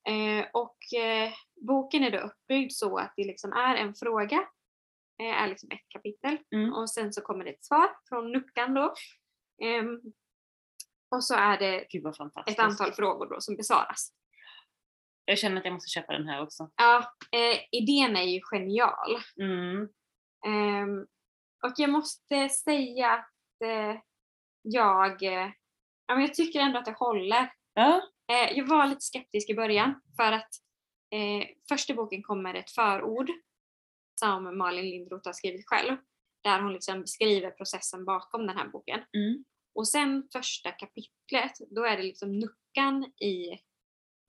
Eh, och eh, boken är då uppbyggd så att det liksom är en fråga, är liksom ett kapitel Mm. och sen så kommer det ett svar från Nuckan då. Ehm, och så är det ett antal frågor då som besvaras. Jag känner att jag måste köpa den här också. Ja, eh, idén är ju genial. Mm. Ehm, och jag måste säga att eh, jag, eh, ja, men jag tycker ändå att det håller. Ja. Eh, jag var lite skeptisk i början för att eh, först i boken kommer ett förord som Malin Lindroth har skrivit själv. Där hon liksom beskriver processen bakom den här boken. Mm. Och sen första kapitlet, då är det liksom Nuckan i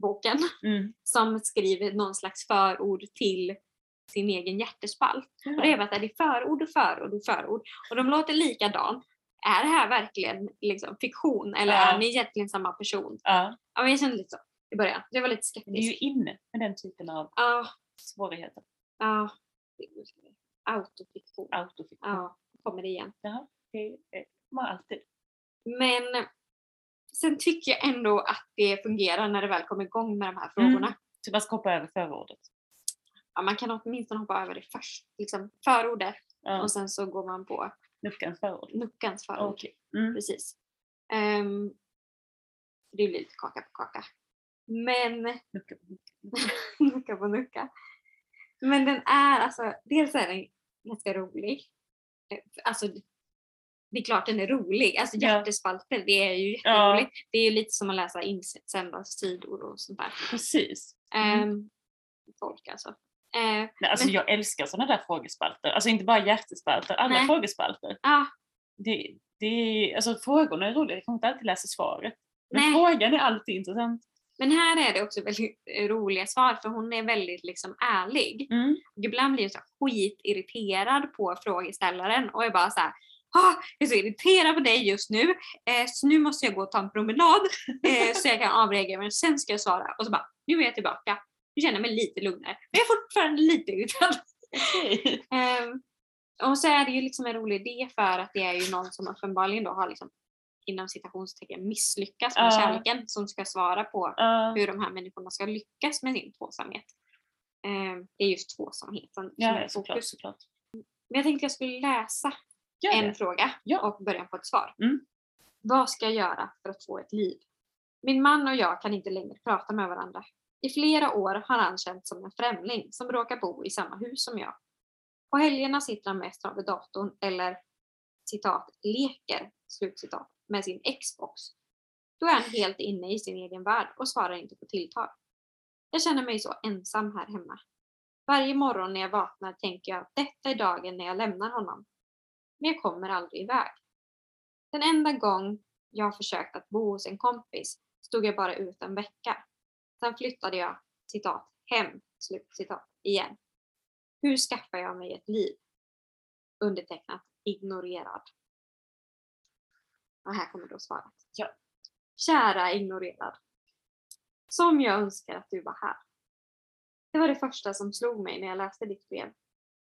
boken Mm. som skriver någon slags förord till sin egen hjärtespalt. Och det är bara att det är förord och förord och förord. Och de låter likadant. Är det här verkligen liksom fiktion eller Ja. är ni egentligen samma person? Ja. Ja, men jag kände lite så i början. Jag var lite Det är ju skeptisk. inne med den typen av Ja, svårigheter. ja. Autofiktion. Autofiktion. Ja, kommer det igen. Ja. Det man alltid. Men sen tycker jag ändå att det fungerar när det väl kommer igång med de här frågorna. Mm. Så man ska hoppa över förordet. Ja, man kan åtminstone hoppa över det först. Liksom förordet Ja. och sen så går man på Nuckans förord. Nuckans förord. Okej. Mm. Precis. Ehm, det blir lite kaka på kaka. Men Nucka på nucka. nucka på nucka. Men den är alltså, dels är den ganska rolig. Eh, Alltså det är klart den är rolig. Alltså Ja. hjärtespalter, det är ju Ja. jätteroligt. Det är ju lite som att läsa insändarsidor och sånt där. Precis. Mm. Ehm, folk alltså. Eh, Nej, alltså Men- jag älskar sådana där frågespalter. Alltså inte bara hjärtespalter, alla Nej. frågespalter. Ja, Det, det, är- alltså frågorna är roliga, jag kan inte alltid läsa svaret. Men Nej. frågan är alltid intressant. Men här är det också väldigt eh, roliga svar för hon är väldigt liksom ärlig. Mm. Ibland blir jag så skitirriterad på frågeställaren och är bara så här. Ah, jag är så irriterad på dig just nu, eh, så nu måste jag gå och ta en promenad eh, så jag kan avreagera men sen ska jag svara. Och så bara, nu är jag tillbaka. Nu känner jag mig lite lugnare. Men jag är fortfarande lite irriterad. Okej. Ehm, och så är det ju liksom en rolig idé för att det är ju någon som uppenbarligen då har liksom inom citationstecken misslyckats med Ja. kärleken som ska svara på Ja, hur de här människorna ska lyckas med sin tvåsamhet. Ehm, det är just tvåsamheten som ja, är såklart. fokus. såklart. Men jag tänkte jag skulle läsa en fråga och början på ett svar. Mm. Vad ska jag göra för att få ett liv? Min man och jag kan inte längre prata med varandra. I flera år har han känts som en främling som råkar bo i samma hus som jag. På helgerna sitter han mest framför datorn eller citat leker slutcitat med sin Xbox. Då är han helt inne i sin egen värld och svarar inte på tilltal. Jag känner mig så ensam här hemma. Varje morgon när jag vaknar tänker jag att detta är dagen när jag lämnar honom. Men jag kommer aldrig iväg. Den enda gång jag har försökt att bo hos en kompis stod jag bara ut en vecka. Sen flyttade jag, citat, hem, slut citat, igen. Hur skaffar jag mig ett liv? Undertecknat ignorerad. Och här kommer då svaret. Ja. Kära ignorerad. Som jag önskar att du var här. Det var det första som slog mig när jag läste ditt brev.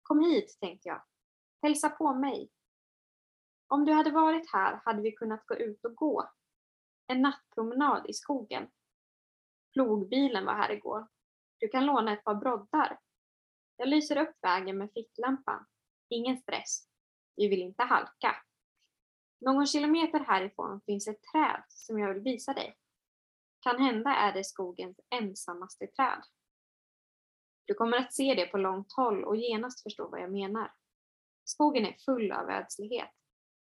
Kom hit, tänkte jag. Hälsa på mig. Om du hade varit här hade vi kunnat gå ut och gå. En nattpromenad i skogen. Plogbilen var här igår. Du kan låna ett par broddar. Jag lyser upp vägen med ficklampan. Ingen stress. Vi vill inte halka. Någon kilometer härifrån finns ett träd som jag vill visa dig. Kan hända är det skogens ensammaste träd. Du kommer att se det på långt håll och genast förstå vad jag menar. Skogen är full av ödslighet.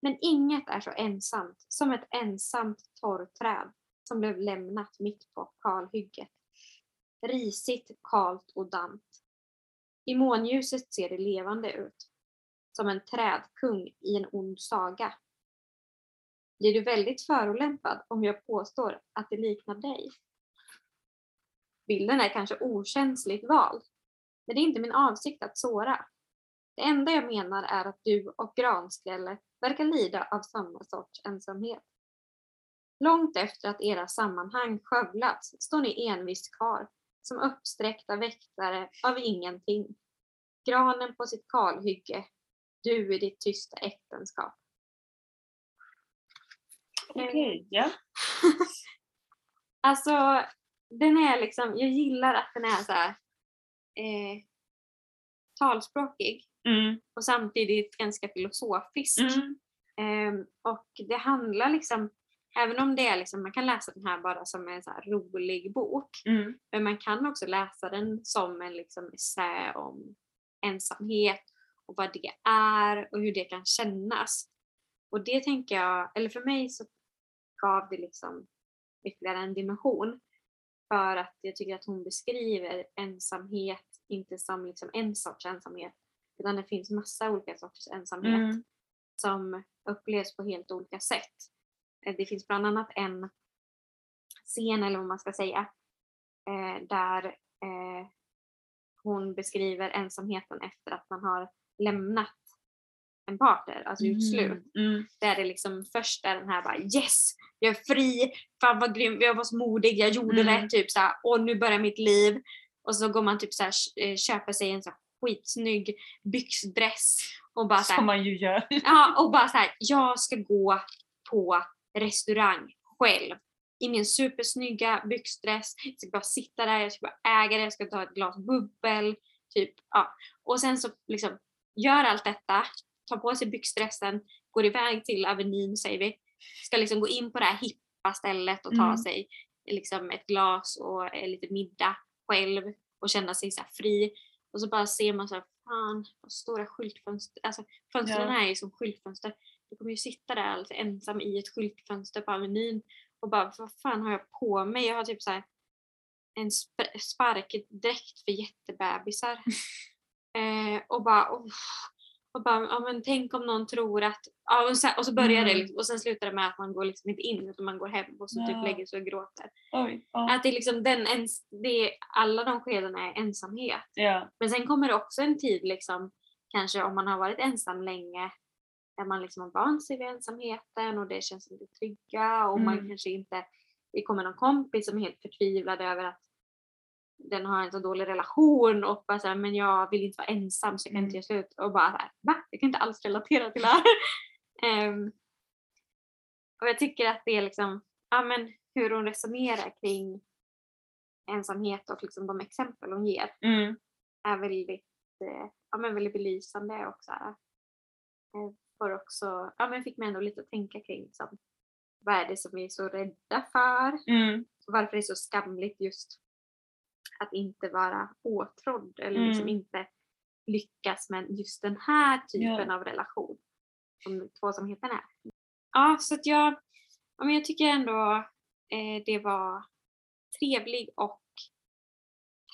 Men inget är så ensamt som ett ensamt torrträd som blev lämnat mitt på kalhygget. Risigt, kalt och dant. I månljuset ser det levande ut. Som en trädkung i en ond saga. Blir du väldigt förolämpad om jag påstår att det liknar dig? Bilden är kanske okänsligt vald, men det är inte min avsikt att såra. Det enda jag menar är att du och Granskälle verkar lida av samma sorts ensamhet. Långt efter att era sammanhang skövlats står ni envist kvar, som uppsträckta väktare av ingenting. Granen på sitt kalhygge, du i ditt tysta äktenskap. Okej, ja. Alltså, den är liksom, jag gillar att den är så här, eh, talspråkig Mm. och samtidigt ganska filosofisk. Mm. Ehm, och det handlar liksom, även om det är liksom, man kan läsa den här bara som en så rolig bok, Mm. men man kan också läsa den som en liksom essä om ensamhet och vad det är och hur det kan kännas. Och det tänker jag, eller för mig så gav det liksom ytterligare en dimension. För att jag tycker att hon beskriver ensamhet inte som liksom en sorts ensamhet utan det finns massa olika sorters ensamhet Mm. som upplevs på helt olika sätt. Eh, Det finns bland annat en scen, eller vad man ska säga, eh, där eh, hon beskriver ensamheten efter att man har lämnat en partner, alltså gjort slut. Mm. Där det liksom först är den här bara yes, jag är fri, fan vad grym, jag var så modig, jag gjorde Mm. rätt, typ såhär, och nu börjar mitt liv. Och så går man typ såhär, eh, köper sig en så här skitsnygg byxdress och bara såhär, Som man ju gör. Ja, och bara så här, jag ska gå på restaurang själv i min supersnygga byxdress. Jag ska bara sitta där, jag ska bara äga det, jag ska ta ett glas bubbel. Typ, ja. Och sen så liksom gör allt detta, tar på sig byxdressen, går iväg till Avenyn säger vi. Ska liksom gå in på det här hippa stället och ta Mm. sig liksom ett glas och eh, lite middag själv och känna sig så fri. Och så bara ser man så här, fan vad stora skyltfönster, alltså fönstren Ja. är ju som skyltfönster. Du kommer ju sitta där alldeles ensam i ett skyltfönster på Avenyn och bara vad fan har jag på mig? Jag har typ så här en sp- sparkdräkt för jättebebisar. eh, och bara oh. Och, bara, ja, men tänk om någon tror att... Ja, och, sen, och så börjar det Mm. liksom, och sen slutar det med att man går liksom inte in utan man går hem och så Ja. typ lägger sig och gråter. Oj. Ja. Att det är liksom den ens, det är, alla de skedena är ensamhet. ja. Men sen kommer det också en tid liksom, kanske om man har varit ensam länge, där man liksom har vant sig vid ensamheten och det känns det trygga och man Mm. kanske inte, det kommer någon kompis som är helt förtvivlad över att den har en så dålig relation och bara såhär, men jag vill inte vara ensam så jag kan Mm. inte göra slut. Och bara såhär, va? Jag kan inte alls relatera till det här. Ehm, och jag tycker att det är liksom, ja men hur hon resonerar kring ensamhet och liksom de exempel hon ger Mm. är väldigt, eh, ja, men väldigt belysande och så här, eh, får också, ja, men fick mig ändå lite att tänka kring liksom, vad är det som vi är så rädda för? Mm. Varför det är så skamligt just att inte vara åtrådd eller liksom Mm. inte lyckas med just den här typen Ja. av relation som tvåsamheten är. Ja, så att jag, ja, men jag tycker ändå eh, det var trevlig och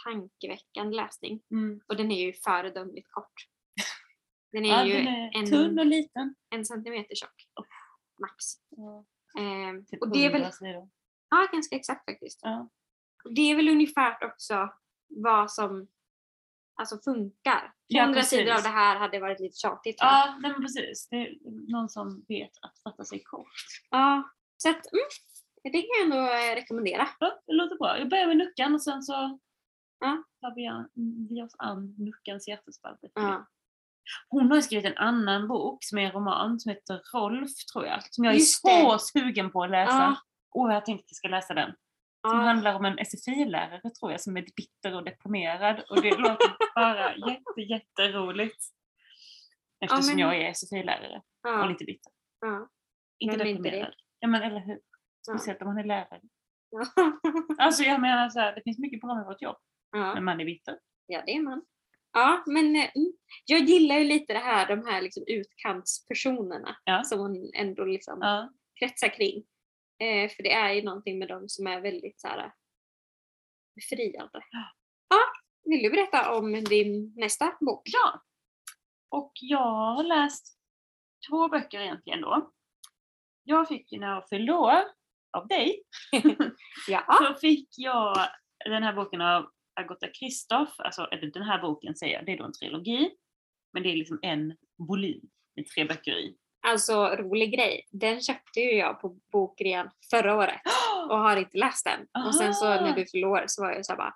tankeväckande läsning. Mm. Och den är ju föredömligt kort. Den är Ja, ju den är en, tunn och liten. en centimeter tjock. Max. Ja. Typ och det är väl 100 sidor. ja, ganska exakt faktiskt. Ja. Det är väl ungefär också vad som alltså funkar. Ja, 100 sidor av det här hade varit lite tjatigt. Ja, nej men precis. Det är någon som vet att fatta sig kort. ja. Så att, mm, det kan jag ändå eh, rekommendera. Ja, det låter bra. Jag börjar med Nuckan och sen så Ja. tar vi, an, vi oss an Nuckans hjärtespalt. Ja. Hon har skrivit en annan bok som är en roman som heter Rolf, tror jag. Som jag är Just så det. sugen på att läsa. Ja. Och jag har tänkt att jag ska läsa den. Som Ja. handlar om en SFI-lärare tror jag som är bitter och deprimerad. Och det låter bara jätte, jätteroligt. Eftersom men- jag är SFI-lärare och Ja. lite bitter. Inte Vem är inte deprimerad. Ja men eller hur. Speciellt om man är lärare. Alltså jag menar så här, det finns mycket bra med vårt jobb. Men man är bitter. Ja, det är man. Ja, men eh, mm, jag gillar ju lite det här, de här liksom utkantspersonerna Ja. som hon ändå liksom Ja. kretsar kring. Eh, för det är ju någonting med dem som är väldigt så här, befriande. Ja, vill du berätta om din nästa bok? ja. Och jag har läst två böcker egentligen då. Jag fick ju när jag fyllde år av dig Ja. så fick jag den här boken av Agota Kristoff, alltså den här boken säger jag, det är då en trilogi. Men det är liksom en volym med tre böcker i. Alltså rolig grej, den köpte ju jag på bokrean förra året och har inte läst den. Och sen så när du år så var jag så här bara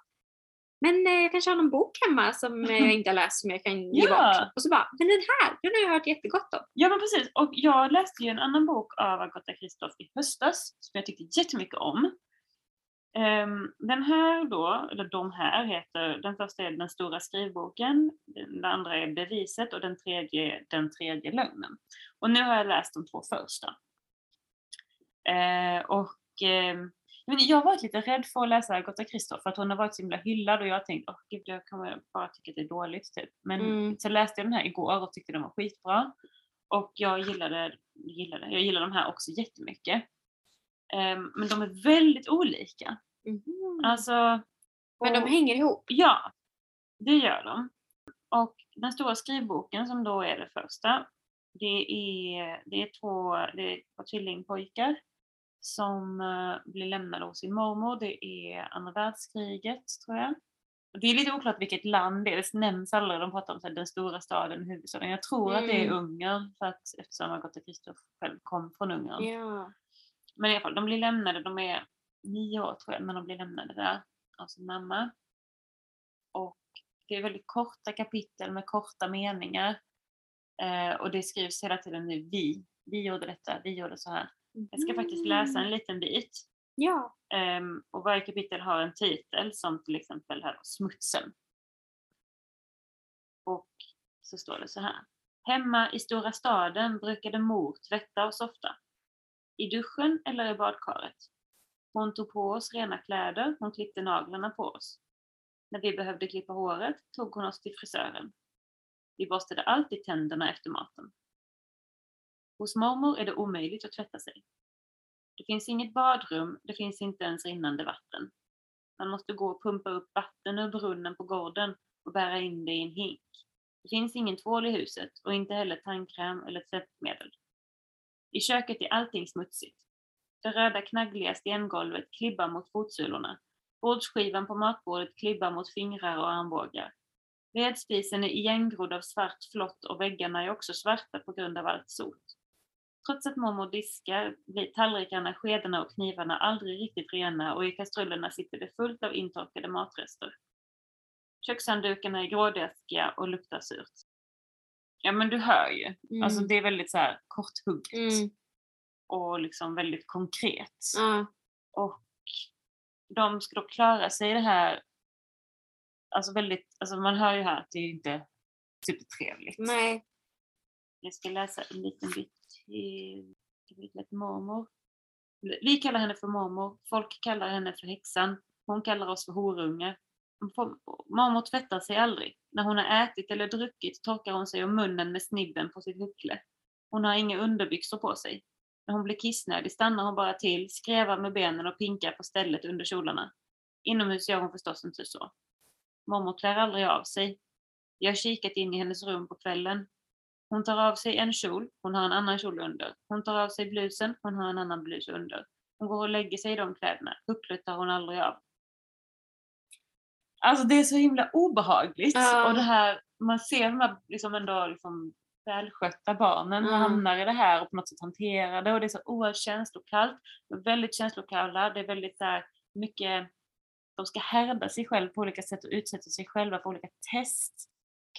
men eh, jag kanske har någon bok hemma som eh, jag inte har läst som jag kan ge Ja. bort. Och så bara, men den här, den har jag hört jättegott om. Ja men precis, och jag läste ju en annan bok av Agota Kristoff i höstas som jag tyckte jättemycket om. Ehm, den här då, eller de här heter, den första är Den stora skrivboken, den andra är Beviset och den tredje är Den tredje lögnen. Och nu har jag läst de två första. Eh, och ehm, men jag har varit lite rädd för att läsa Agota Kristoff för att hon har varit så himla hyllad och jag har tänkt, åh gud jag kommer bara tycka att det är dåligt typ. Men Mm. så läste jag den här igår och tyckte den var skitbra. Och jag gillade, gillade, jag gillar de här också jättemycket. Ehm, men de är väldigt olika. Mhm. Alltså, men de och- hänger ihop. Ja, det gör de. Och den stora skrivboken som då är det första, det är, det är, två, det är två tvillingpojkar som eh, blir lämnade hos sin mormor. Det är andra världskriget, tror jag. Det är lite oklart vilket land det är, det nämns aldrig. De pratar om så här, den stora staden, huvudstaden. Jag tror att det är Mm. Ungern, för att, eftersom Agota Kristoff själv kom från Ungern. Ja. Men i alla fall, de blir lämnade, de är nio år tror jag, när de blir lämnade där av sin mamma. Och det är väldigt korta kapitel med korta meningar. Eh, och det skrivs hela tiden nu vi. Vi gjorde detta, vi gjorde så här. Jag ska faktiskt läsa en liten bit. Ja. Ehm, och varje kapitel har en titel som till exempel här Smutsen. Och så står det så här. Hemma i stora staden brukade mor tvätta och softa. I duschen eller i badkaret. Hon tog på oss rena kläder, hon klippte naglarna på oss. När vi behövde klippa håret tog hon oss till frisören. Vi borstade alltid tänderna efter maten. Hos mormor är det omöjligt att tvätta sig. Det finns inget badrum, det finns inte ens rinnande vatten. Man måste gå och pumpa upp vatten ur brunnen på gården och bära in det i en hink. Det finns ingen tvål i huset och inte heller tandkräm eller tvättmedel. I köket är allting smutsigt. Det röda knaggliga stengolvet klibbar mot fotsulorna. Bordsskivan på matbordet klibbar mot fingrar och armbågar. Vedspisen är igengrodd av svart flott och väggarna är också svarta på grund av allt sot. Trots att mormor diskar blir tallrikarna, skedarna och knivarna aldrig riktigt rena och i kastrullerna sitter det fullt av intorkade matrester. Kökshanddukarna är grådaskiga och luktar surt. Ja men du hör ju. Mm. Alltså det är väldigt så här korthugget. Mm. Och liksom väldigt konkret. Ja. Och de ska då klara sig i det här, alltså väldigt, alltså man hör ju här att det är inte supertrevligt. Nej. Jag ska läsa en liten bit till mormor. Vi kallar henne för mormor, folk kallar henne för häxan, hon kallar oss för horungar. Mormor tvättar sig aldrig. När hon har ätit eller druckit torkar hon sig om munnen med snibben på sitt huckle. Hon har inga underbyxor på sig. När hon blir kissnödig stannar hon bara till, skrävar med benen och pinkar på stället under kjolarna. Inomhus gör hon förstås inte så. Mormor klär aldrig av sig. Jag har kikat in i hennes rum på kvällen. Hon tar av sig en kjol, hon har en annan kjol under. Hon tar av sig blusen, hon har en annan blus under. Hon går och lägger sig i de kläderna. Hucklet tar hon aldrig av. Alltså det är så himla obehagligt. Ja. Och det här, man ser de här liksom ändå liksom välskötta barnen Mm. hamnar i det här och på något sätt hanterar det. Och det är så oerhört känslokallt. Väldigt känslokalla. Det är väldigt här, mycket, de ska härda sig själv på olika sätt och utsätta sig själva för olika test.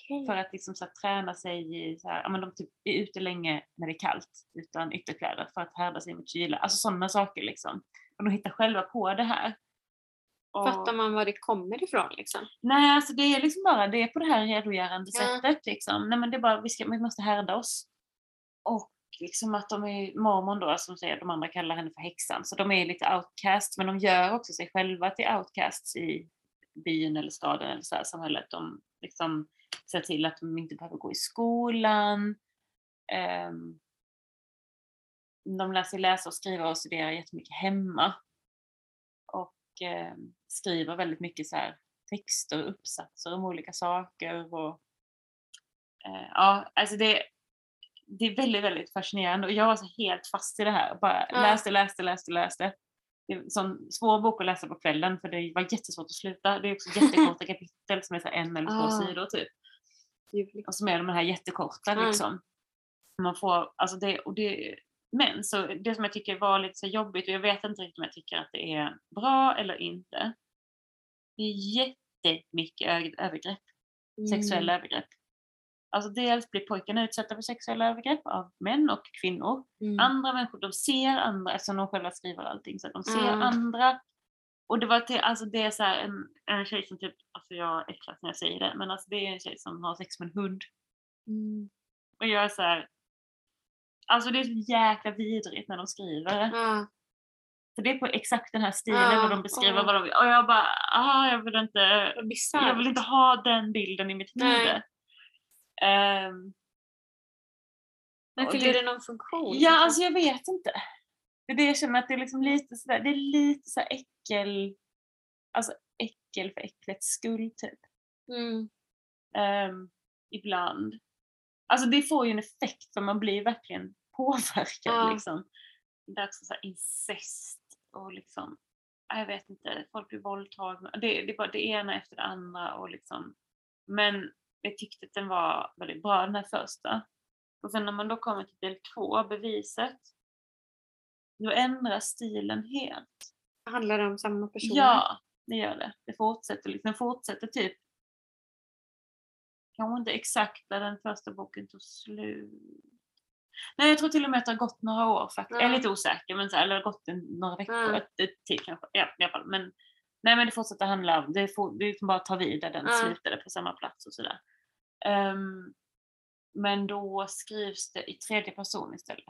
Okej. För att liksom så här, träna sig i, så här, ja, men de typ är ute länge när det är kallt utan ytterkläder för att härda sig mot kyla. Alltså sådana saker liksom. Och de hittar själva på det här. Fattar man var det kommer ifrån liksom? Nej, alltså det är liksom bara det är på det här redogörande Ja. sättet. Liksom. Nej, men det är bara, vi, ska, vi måste härda oss. Och liksom att de är mormon då, som säger, de andra kallar henne för häxan. Så de är lite outcast, men de gör också sig själva till outcasts i byn eller staden eller så här, samhället. De liksom ser till att de inte behöver gå i skolan. Ehm, de lär sig läsa och skriva och studera jättemycket hemma. Ehm, skriver väldigt mycket så här texter och uppsatser om olika saker. Och, eh, ja, alltså det, det är väldigt, väldigt fascinerande och jag var så helt fast i det här. Bara Ja. läste, läste, läste, läste. Det är en sån svår bok att läsa på kvällen för det var jättesvårt att sluta. Det är också jättekorta kapitel som är så en eller två Ah. sidor typ. Och som är de här jättekorta liksom. Man får, alltså det, och det, men så det som jag tycker var lite så jobbigt och jag vet inte riktigt om jag tycker att det är bra eller inte. Det är jättemycket övergrepp, sexuella övergrepp. Alltså dels blir pojkarna utsatta för sexuella övergrepp av män och kvinnor. Mm. Andra människor, de ser andra, eftersom de själva skriver allting, så de ser Mm. andra. Och det var till, alltså det är så en, en tjej som typ, alltså jag äcklas när jag säger det, men alltså det är en tjej som har sex med en hund. Mm. Och jag är så här, alltså det är så jäkla vidrigt när de skriver. Ja. För det är på exakt den här stilen Ja, och de beskriver vad de vill. Och jag bara, ah, jag vill inte, jag vill inte ha den bilden i mitt huvud. Ehm, Men fyller det- det någon funktion? Ja, alltså jag vet inte. Det är det jag känner att det är liksom lite sådär, det är lite så äckel, alltså äckel för äcklets skull typ. Mm. Ehm, ibland. Alltså det får ju en effekt för man blir verkligen påverkad Ja. liksom. Det är också så incest och liksom, ja, jag vet inte, folk blir våldtagna. Det, det är bara det ena efter det andra och liksom. Men jag tyckte att den var väldigt bra den här första. Och sen när man då kommer till del två, beviset, då ändras stilen helt. Handlar det om samma person? Ja, det gör det. Det fortsätter, liksom, fortsätter typ kanske inte exakt där den första boken tog slut. Nej, jag tror till och med att det har gått några år faktiskt. Jag är Ja. lite osäker, men så här, eller det har gått några veckor, ett till kanske. Ja, i alla fall. Men, nej, men det fortsätter handla om, det, får, det liksom bara tar vid där den Ja. slutade på samma plats och sådär. Ehm, men då skrivs det i tredje person istället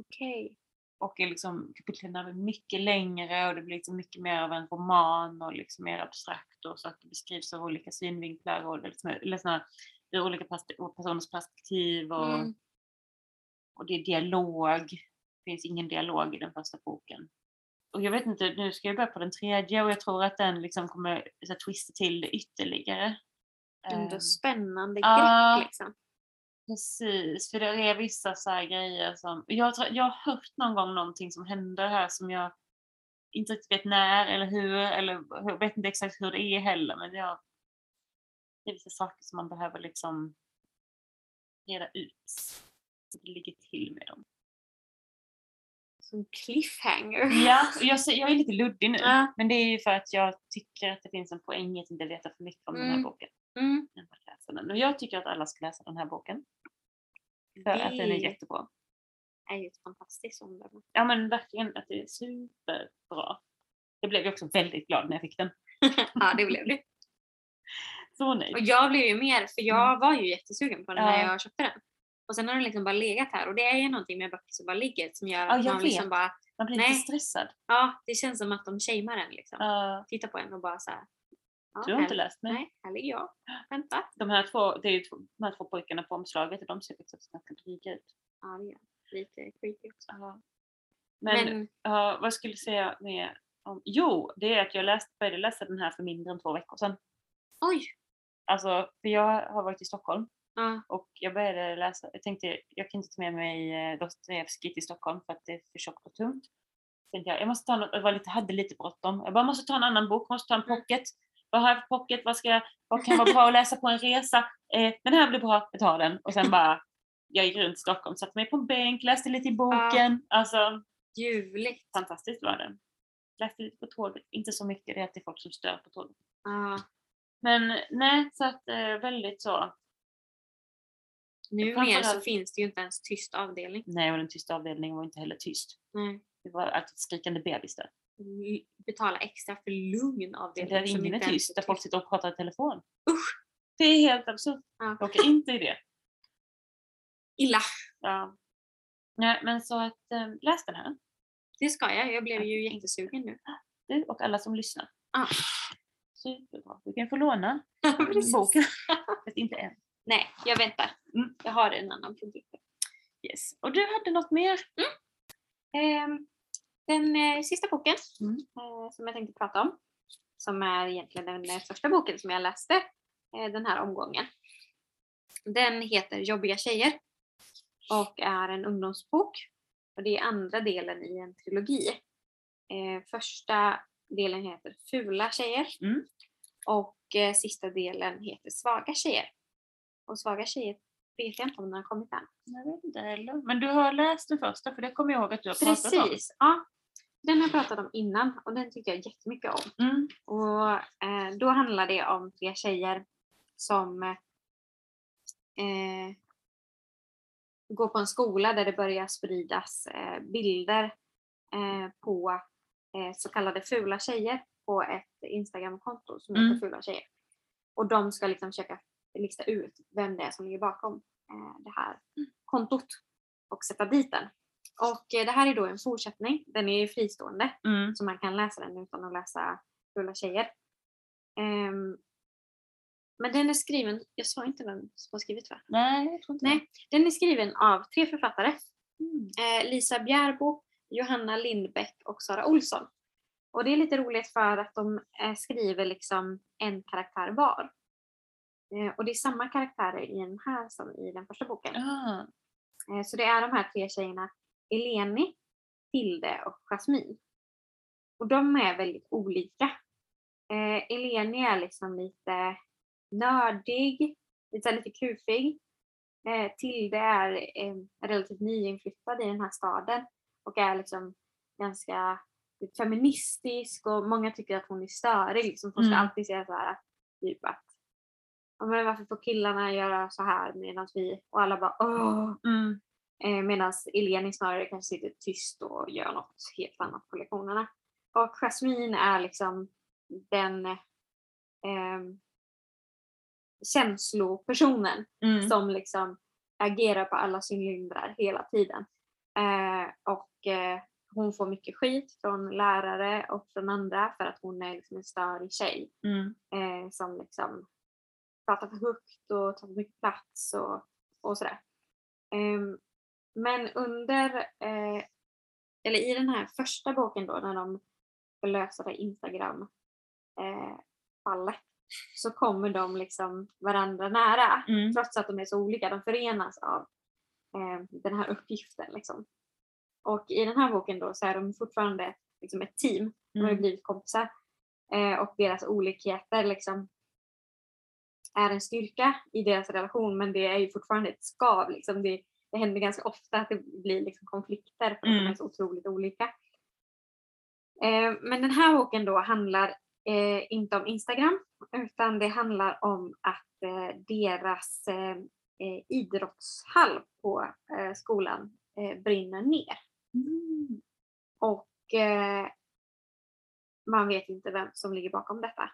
Okej. Och är liksom, kapitlen är mycket längre och det blir liksom mycket mer av en roman och liksom mer abstrakt och saker beskrivs av olika synvinklar och liksom, eller såna, ur olika pers- personers perspektiv och, Mm. och det är dialog. Det finns ingen dialog i den första boken. Och jag vet inte, nu ska jag börja på den tredje och jag tror att den liksom kommer så här, twista till det ytterligare. Ändå Ehm, spännande grepp liksom. Precis, för det är vissa så grejer som... Jag, tror, jag har hört någon gång någonting som händer här som jag inte riktigt vet när eller hur, eller jag vet inte exakt hur det är heller, men jag, det är vissa saker som man behöver liksom reda ut hur det ligger till med dem. Som cliffhanger. Ja, jag, jag är lite luddig nu, Ja. men det är ju för att jag tycker att det finns en poäng i att inte veta för mycket om den här Mm. boken. Mm. jag tycker att alla ska läsa den här boken. För att den är Det jättebra. är ju ett fantastiskt omdöme. Ja men verkligen att det är superbra. Jag blev ju också väldigt glad när jag fick den. ja, det blev det. Så nöjd. Och jag blev ju mer, för jag var ju jättesugen på den när Mm. Ja. jag köpte den. Och sen har den liksom bara legat här och det är ju någonting med böcker som bara ligger som gör Ja, att jag man liksom vet. bara, Man blir Nej. lite stressad. ja det känns som att de shamear en liksom. Uh, Tittar på en och bara såhär. Ja, du har inte läst mig. nej, här ligger jag. Vänta. De här två, det är två, de här två pojkarna på omslaget, de ser faktiskt ganska dryga ut. Ja, det är lite creepy också. Ja. Men, Men, ja, vad skulle jag säga mer om? Jo, det är att jag läst, började läsa den här för mindre än två veckor sedan. oj! Alltså, för jag har varit i Stockholm Ja, Och jag började läsa, jag tänkte jag kan inte ta med mig eh, Dostojevskij till Stockholm för att det är för tjockt och tungt. Tänkte jag, jag måste ta något, jag var lite, hade lite bråttom. Jag bara måste ta en annan bok, måste ta en Mm. pocket. Vad har jag för pocket? Vad, ska jag, vad kan vara bra att läsa på en resa? Eh, den här blir bra, jag tar den. Och sen bara, jag gick runt Stockholm, satte mig på en bänk, läste lite i boken. Alltså, ljuvligt. fantastiskt var det. Läste lite på tåget, inte så mycket, det är alltid folk som stör på tåget. Ja, Men nej, så att eh, väldigt så. nu Framför mer så finns det ju inte ens tyst avdelning. Nej, och den tysta avdelningen var inte heller tyst. Nej. Det var alltid skrikande bebis där. Betala extra för lugn avdelning. Där som ingen är tyst, där folk sitter och pratar i telefon. Usch! Det är helt absurt. Ja. Jag åker inte i det. Illa. Ja. Nej, men så att eh, läs den här. Det ska jag. Jag blev ju jättesugen nu. Du och alla som lyssnar. Ja. Superbra. Du kan få låna boken. Fast inte än. Nej, jag väntar. Mm. Jag har en annan produkt. Yes. Och du hade något mer? Ehm, den eh, sista boken Mm. eh, som jag tänkte prata om, som är egentligen den eh, första boken som jag läste eh, den här omgången. Den heter Jobbiga tjejer och är en ungdomsbok. Och det är andra delen i en trilogi. Eh, första delen heter Fula tjejer Mm. och eh, sista delen heter Svaga tjejer. Och Svaga tjejer vet jag inte om den har kommit än. Jag vet inte heller. Men du har läst den första, för det kommer jag ihåg att du har pratat om. Precis, ja. Den har jag pratat om innan och den tyckte jag jättemycket om. Mm. Och eh, då handlar det om tre tjejer som eh, går på en skola där det börjar spridas eh, bilder eh, på eh, så kallade fula tjejer på ett Instagramkonto som Mm. heter Fula tjejer. Och de ska liksom försöka lista ut vem det är som ligger bakom eh, det här kontot och sätta dit den. Och eh, det här är då en fortsättning. Den är fristående Mm. så man kan läsa den utan att läsa Fula tjejer. Ehm, men den är skriven, jag sa inte vem som har skrivit va? Nej, jag tror inte Nej, den är skriven av tre författare. Mm. Eh, Lisa Bjärbo, Johanna Lindbäck och Sara Olsson. Och det är lite roligt för att de eh, skriver liksom en karaktär var. Och det är samma karaktärer i den här som i den första boken. Eh, Så det är de här tre tjejerna, Eleni, Tilde och Jasmine. Och de är väldigt olika. Eh, Eleni är liksom lite nördig, lite, lite kufig. Eh, Tilde är eh, relativt nyinflyttad i den här staden och är liksom ganska feministisk och många tycker att hon är störig. Liksom. Hon ska Mm. alltid säga så här, typ att "Ja, men varför får killarna göra så här medan vi och alla bara åh. Mm. Eh, Medan Eleni snarare kanske sitter tyst och gör något helt annat på lektionerna. Och Jasmine är liksom den eh, känslopersonen Mm. som liksom agerar på alla cylindrar hela tiden. Eh, och eh, hon får mycket skit från lärare och från andra för att hon är liksom en störig tjej Mm. eh, som liksom pratar för högt och tar för mycket plats och, och sådär. Ehm, men under, eh, eller i den här första boken då när de ska lösa det Instagram eh, så kommer de liksom varandra nära. Mm. Trots att de är så olika, de förenas av eh, den här uppgiften. Liksom. Och i den här boken då så är de fortfarande liksom ett team. De har ju Mm. blivit kompisar. Eh, och deras olikheter liksom är en styrka i deras relation men det är ju fortfarande ett skav. Liksom. Det, det händer ganska ofta att det blir liksom konflikter för att de Mm. är så otroligt olika. Eh, men den här boken då handlar eh, inte om Instagram utan det handlar om att eh, deras eh, eh, idrottshall på eh, skolan brinner ner. Mm. Och man vet inte vem som ligger bakom detta.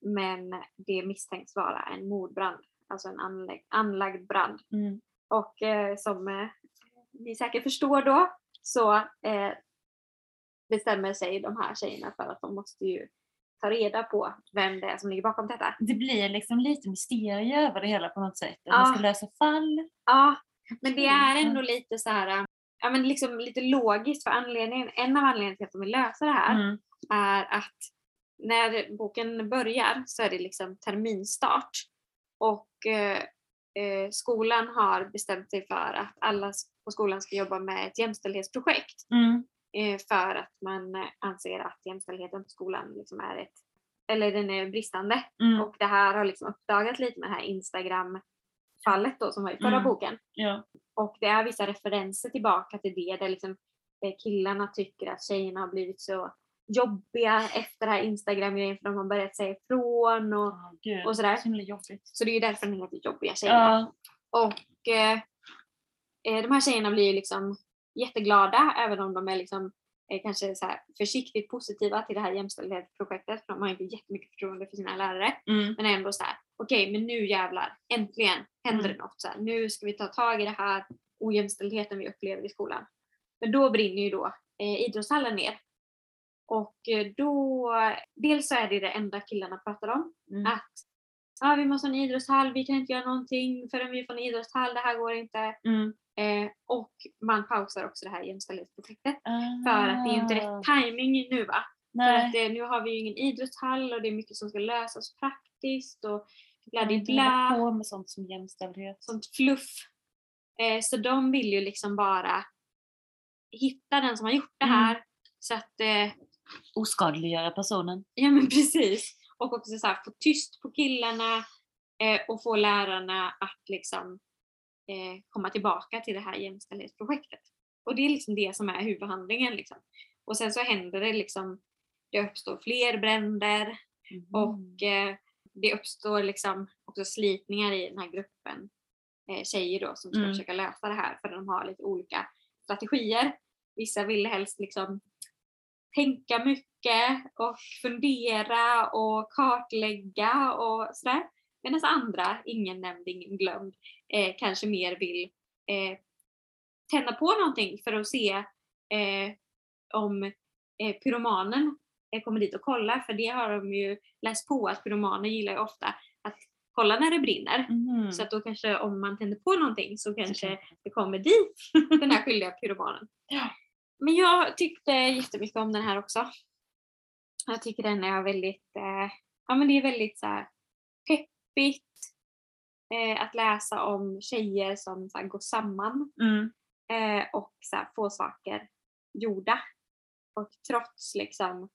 Men det misstänks vara en mordbrand, alltså en anlägg, anlagd brand. Mm. Och eh, som eh, ni säkert förstår då så eh, bestämmer sig de här tjejerna för att de måste ju ta reda på vem det är som ligger bakom detta. Det blir liksom lite mysterie över det hela på något sätt. Ja. man ska lösa fall. Ja, men det är ändå lite så här, ja men liksom lite logiskt för anledningen, en av anledningarna till att de vill lösa det här Mm. är att när boken börjar så är det liksom terminstart och eh, skolan har bestämt sig för att alla på skolan ska jobba med ett jämställdhetsprojekt Mm. eh, för att man eh, anser att jämställdheten på skolan liksom är ett, eller den är bristande. Mm. Och det här har liksom uppdagats lite med det här Instagram-fallet då som var i förra Mm. boken. Ja. Och det är vissa referenser tillbaka till det där liksom eh, killarna tycker att tjejerna har blivit så jobbiga efter det här Instagram-grejen för de har börjat säga ifrån och, Oh, och sådär. Så. Så det är ju därför den heter Jobbiga tjejerna. Ja. Och eh, eh, de här tjejerna blir ju liksom jätteglada även om de är liksom eh, kanske så försiktigt positiva till det här jämställdhetsprojektet för de har inte jättemycket förtroende för sina lärare. Mm. Men ändå så här, okej men nu jävlar, äntligen händer Mm. det något. Så här, nu ska vi ta tag i det här ojämställdheten vi upplever i skolan. Men då brinner ju då eh, idrottshallen ner. Och eh, då, dels så är det det enda killarna pratar om. Mm. Att ja, vi måste ha en idrottshall, vi kan inte göra någonting förrän vi får en idrottshall, det här går inte. Mm. Eh, och man pausar också det här jämställdhetsprojektet. Ah. För att det är inte rätt timing nu va. För Nej. att eh, nu har vi ju ingen idrottshall och det är mycket som ska lösas praktiskt och bla Man di inte hålla bla, på med sånt som jämställdhet. sånt fluff. Eh, så de vill ju liksom bara hitta den som har gjort det Mm. här. Så att, eh, Oskadliggöra personen. ja men precis. Och också så här, få tyst på killarna eh, och få lärarna att liksom eh, komma tillbaka till det här jämställdhetsprojektet. Och det är liksom det som är huvudhandlingen. Liksom. Och sen så händer det liksom, det uppstår fler bränder Mm. och eh, det uppstår liksom också slitningar i den här gruppen eh, tjejer då som ska Mm. försöka lösa det här för de har lite olika strategier. Vissa vill helst liksom tänka mycket och fundera och kartlägga och sådär. Medan andra, ingen nämnd, ingen glömd, eh, kanske mer vill eh, tända på någonting för att se eh, om eh, pyromanen eh, kommer dit och kollar. För det har de ju läst på att pyromaner gillar ju ofta att kolla när det brinner. Mhm. Så att då kanske om man tänder på någonting så kanske kan- det kommer dit den här skyldiga pyromanen. Ja. Men jag tyckte jättemycket om den här också. Jag tycker den är väldigt, eh, ja men det är väldigt så här peppigt eh, att läsa om tjejer som så här, går samman Mm. eh, och så här, få saker gjorda. Och trots liksom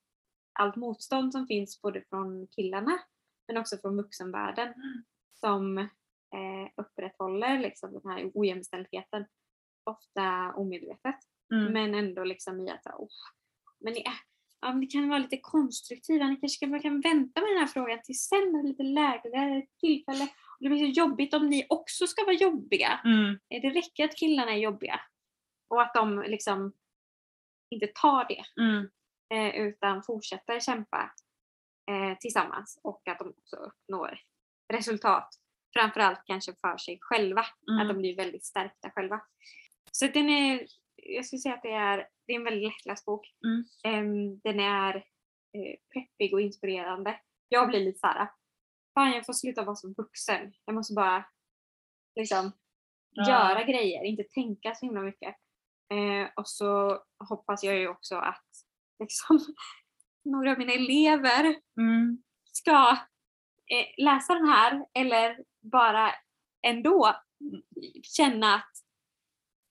allt motstånd som finns både från killarna men också från vuxenvärlden som eh, upprätthåller liksom den här ojämställdheten, ofta omedvetet. Mm. Men ändå liksom i att oh, men är- ja, men ni kan vara lite konstruktiva, ni kanske kan, kan vänta med den här frågan till sen när det är lite det ett tillfälle. Och det blir så jobbigt om ni också ska vara jobbiga. Mm. Eh, Det räcker att killarna är jobbiga. Och att de liksom inte tar det Mm. eh, utan fortsätter kämpa eh, tillsammans och att de också uppnår resultat. Framförallt kanske för sig själva, att de Mm. blir väldigt stärkta själva. Så den är, jag skulle säga att det är, det är en väldigt lättläst bok. Mm. Em, den är eh, peppig och inspirerande. Jag blir lite såhär, fan jag får sluta vara som vuxen. Jag måste bara liksom Ja. göra grejer, inte tänka så himla mycket. Eh, och så hoppas jag ju också att liksom, några av mina elever Mm. ska eh, läsa den här eller bara ändå känna att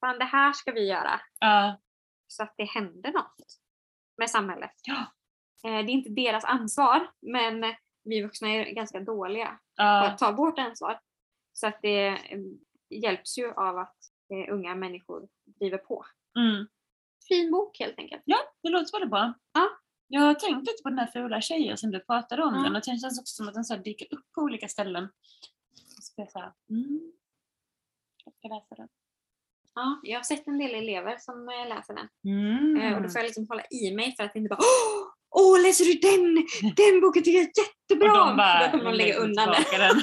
fan det här ska vi göra Ja. så att det händer något med samhället. Ja. Eh, det är inte deras ansvar men vi vuxna är ganska dåliga på Ja. att ta vårt ansvar. Så att det eh, hjälps ju av att eh, unga människor driver på. Mm. Fin bok helt enkelt. ja, det låter väldigt bra. Ja. Jag har tänkt lite på den här fula tjejen som du pratade om Ja. den och det känns också som att den så dyker upp på olika ställen. Så jag så här, mm. Jag ska läsa den. Ja, jag har sett en del elever som eh, läser den. Mm. Eh, Och då får jag liksom hålla i mig för att inte bara Åh, läser du den? Den boken tycker jag är jättebra! Och de bara då kommer man lägga undan den.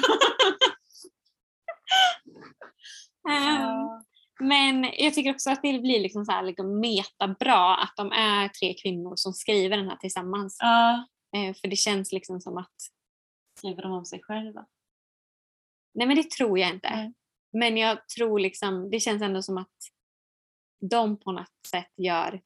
Ehm. Men jag tycker också att det blir liksom så här liksom metabra att de är tre kvinnor som skriver den här tillsammans. Ja. Eh, För det känns liksom som att, Skriver de om sig själva? nej men det tror jag inte. Nej. Men jag tror liksom, det känns ändå som att de på något sätt gör,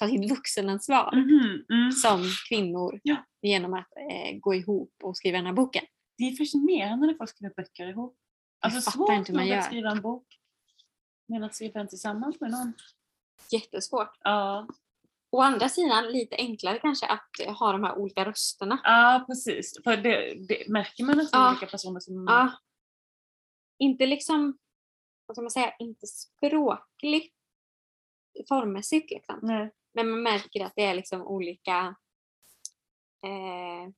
tar sitt vuxenansvar Mhm, mm. som kvinnor Ja. genom att eh, gå ihop och skriva den här boken. Det är fascinerande när folk skriver böcker ihop. Alltså svårt inte man gör. att skriva en bok. Men att skriva den tillsammans med någon. Jättesvårt. Ja, Å andra sidan lite enklare kanske att ha de här olika rösterna. ja precis. För det, det märker man nästan Ja. olika personer som... Ja. Inte liksom, vad ska man säga, inte språkligt formmässigt liksom. Nej. Men man märker att det är liksom olika, eh,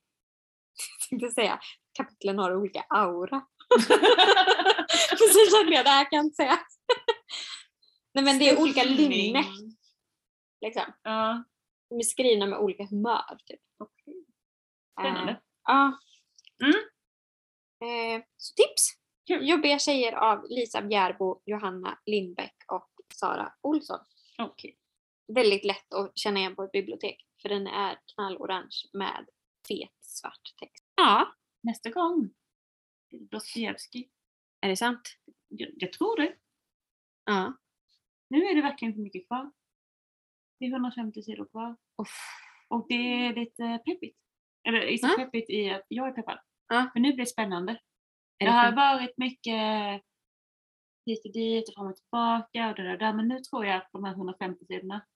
tänkte säga, kapitlen har olika aura. Precis som jag, det här kan jag inte säga. Nej men det är olika lynne liksom. Ja, De är skrivna med olika humör. Typ. okej. Spännande. Eh, ja. Mm. Eh, så tips! Jobbiga tjejer av Lisa Bjärbo, Johanna Lindbäck och Sara Olsson. Okej. Väldigt lätt att känna igen på ett bibliotek för den är knallorange med fet svart text. Ja, Nästa gång. Dostojevskij. är det sant? Jag, jag tror det. Ja. Nu är det verkligen inte mycket kvar. Det är 150 sidor kvar. Uff. Och det är lite peppigt. Eller inte Ja. peppigt i att jag är peppad. Ja. Men nu blir det spännande. Det har varit mycket hit och dit och fram och tillbaka och det där, där. Men nu tror jag att de här 150 sidorna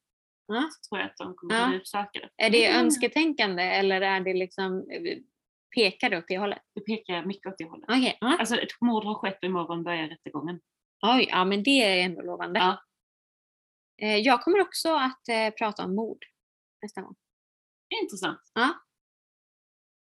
Ja. så tror jag att de kommer Ja. bli utsökade. Är det Mm. önsketänkande eller är det liksom, eh, pekar det åt det hållet? Det pekar mycket åt det hållet. Okej. ja. Alltså ett mord har skett och imorgon börjar rättegången. Oj, ja men det är ändå lovande. Ja. Eh, Jag kommer också att eh, prata om mord nästa gång. Intressant.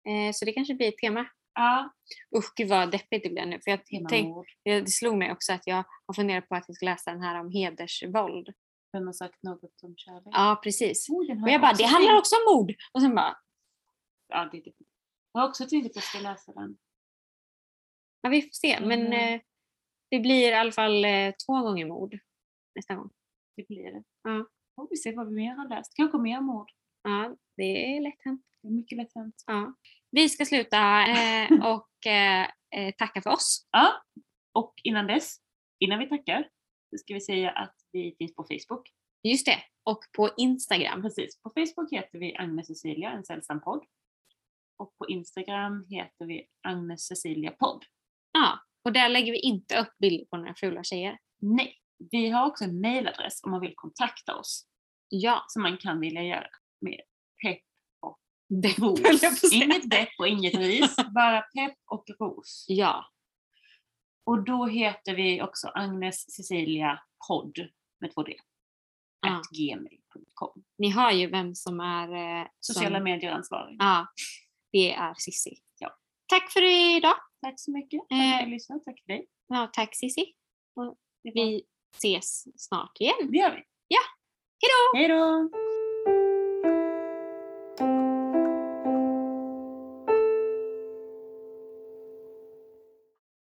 Eh, Så det kanske blir ett tema. Ja, Usch gud vad deppigt det blev nu. För jag tänk, det slog mig också att jag har funderat på att jag ska läsa den här om hedersvåld. Vem har sagt något om kärlek? Ja precis. Oh, Och jag bara, det handlar också om mord. Och sen bara, Ja, det är det. Jag har också tänkt att jag ska läsa den. ja vi får se. Men Mm. eh, det blir i alla fall eh, två gånger mord nästa gång. Det blir det. Ja. Får vi se vad vi mer har läst. Kanske mer mord. Ja, det är lätt hänt. Det är mycket lätt hänt. Ja. Vi ska sluta eh, och eh, eh, tacka för oss. Ja, och innan dess, innan vi tackar, så ska vi säga att vi finns på Facebook. Just det. Och på Instagram. Precis, på Facebook heter vi Agnes Cecilia, en sällsam podd. Och på Instagram heter vi Agnes Cecilia podd. Ja, och där lägger vi inte upp bilder på några fula tjejer. Nej, vi har också en mailadress om man vill kontakta oss. Ja. Som man kan vilja göra med pepp säga. Inget depp och inget ris, bara pepp och ros. Ja. Och då heter vi också Agnes Cecilia podd med två D. Gmail.com. Ni har ju vem som är... Eh, Sociala som, medier-ansvarig. Ja, det är Sissi. Ja. Tack för idag. Tack så mycket. Eh, för att lyssnade. Tack för dig. Ja, tack Sissi. Vi ses snart igen. Det gör vi. Ja. Hej då! Hej då!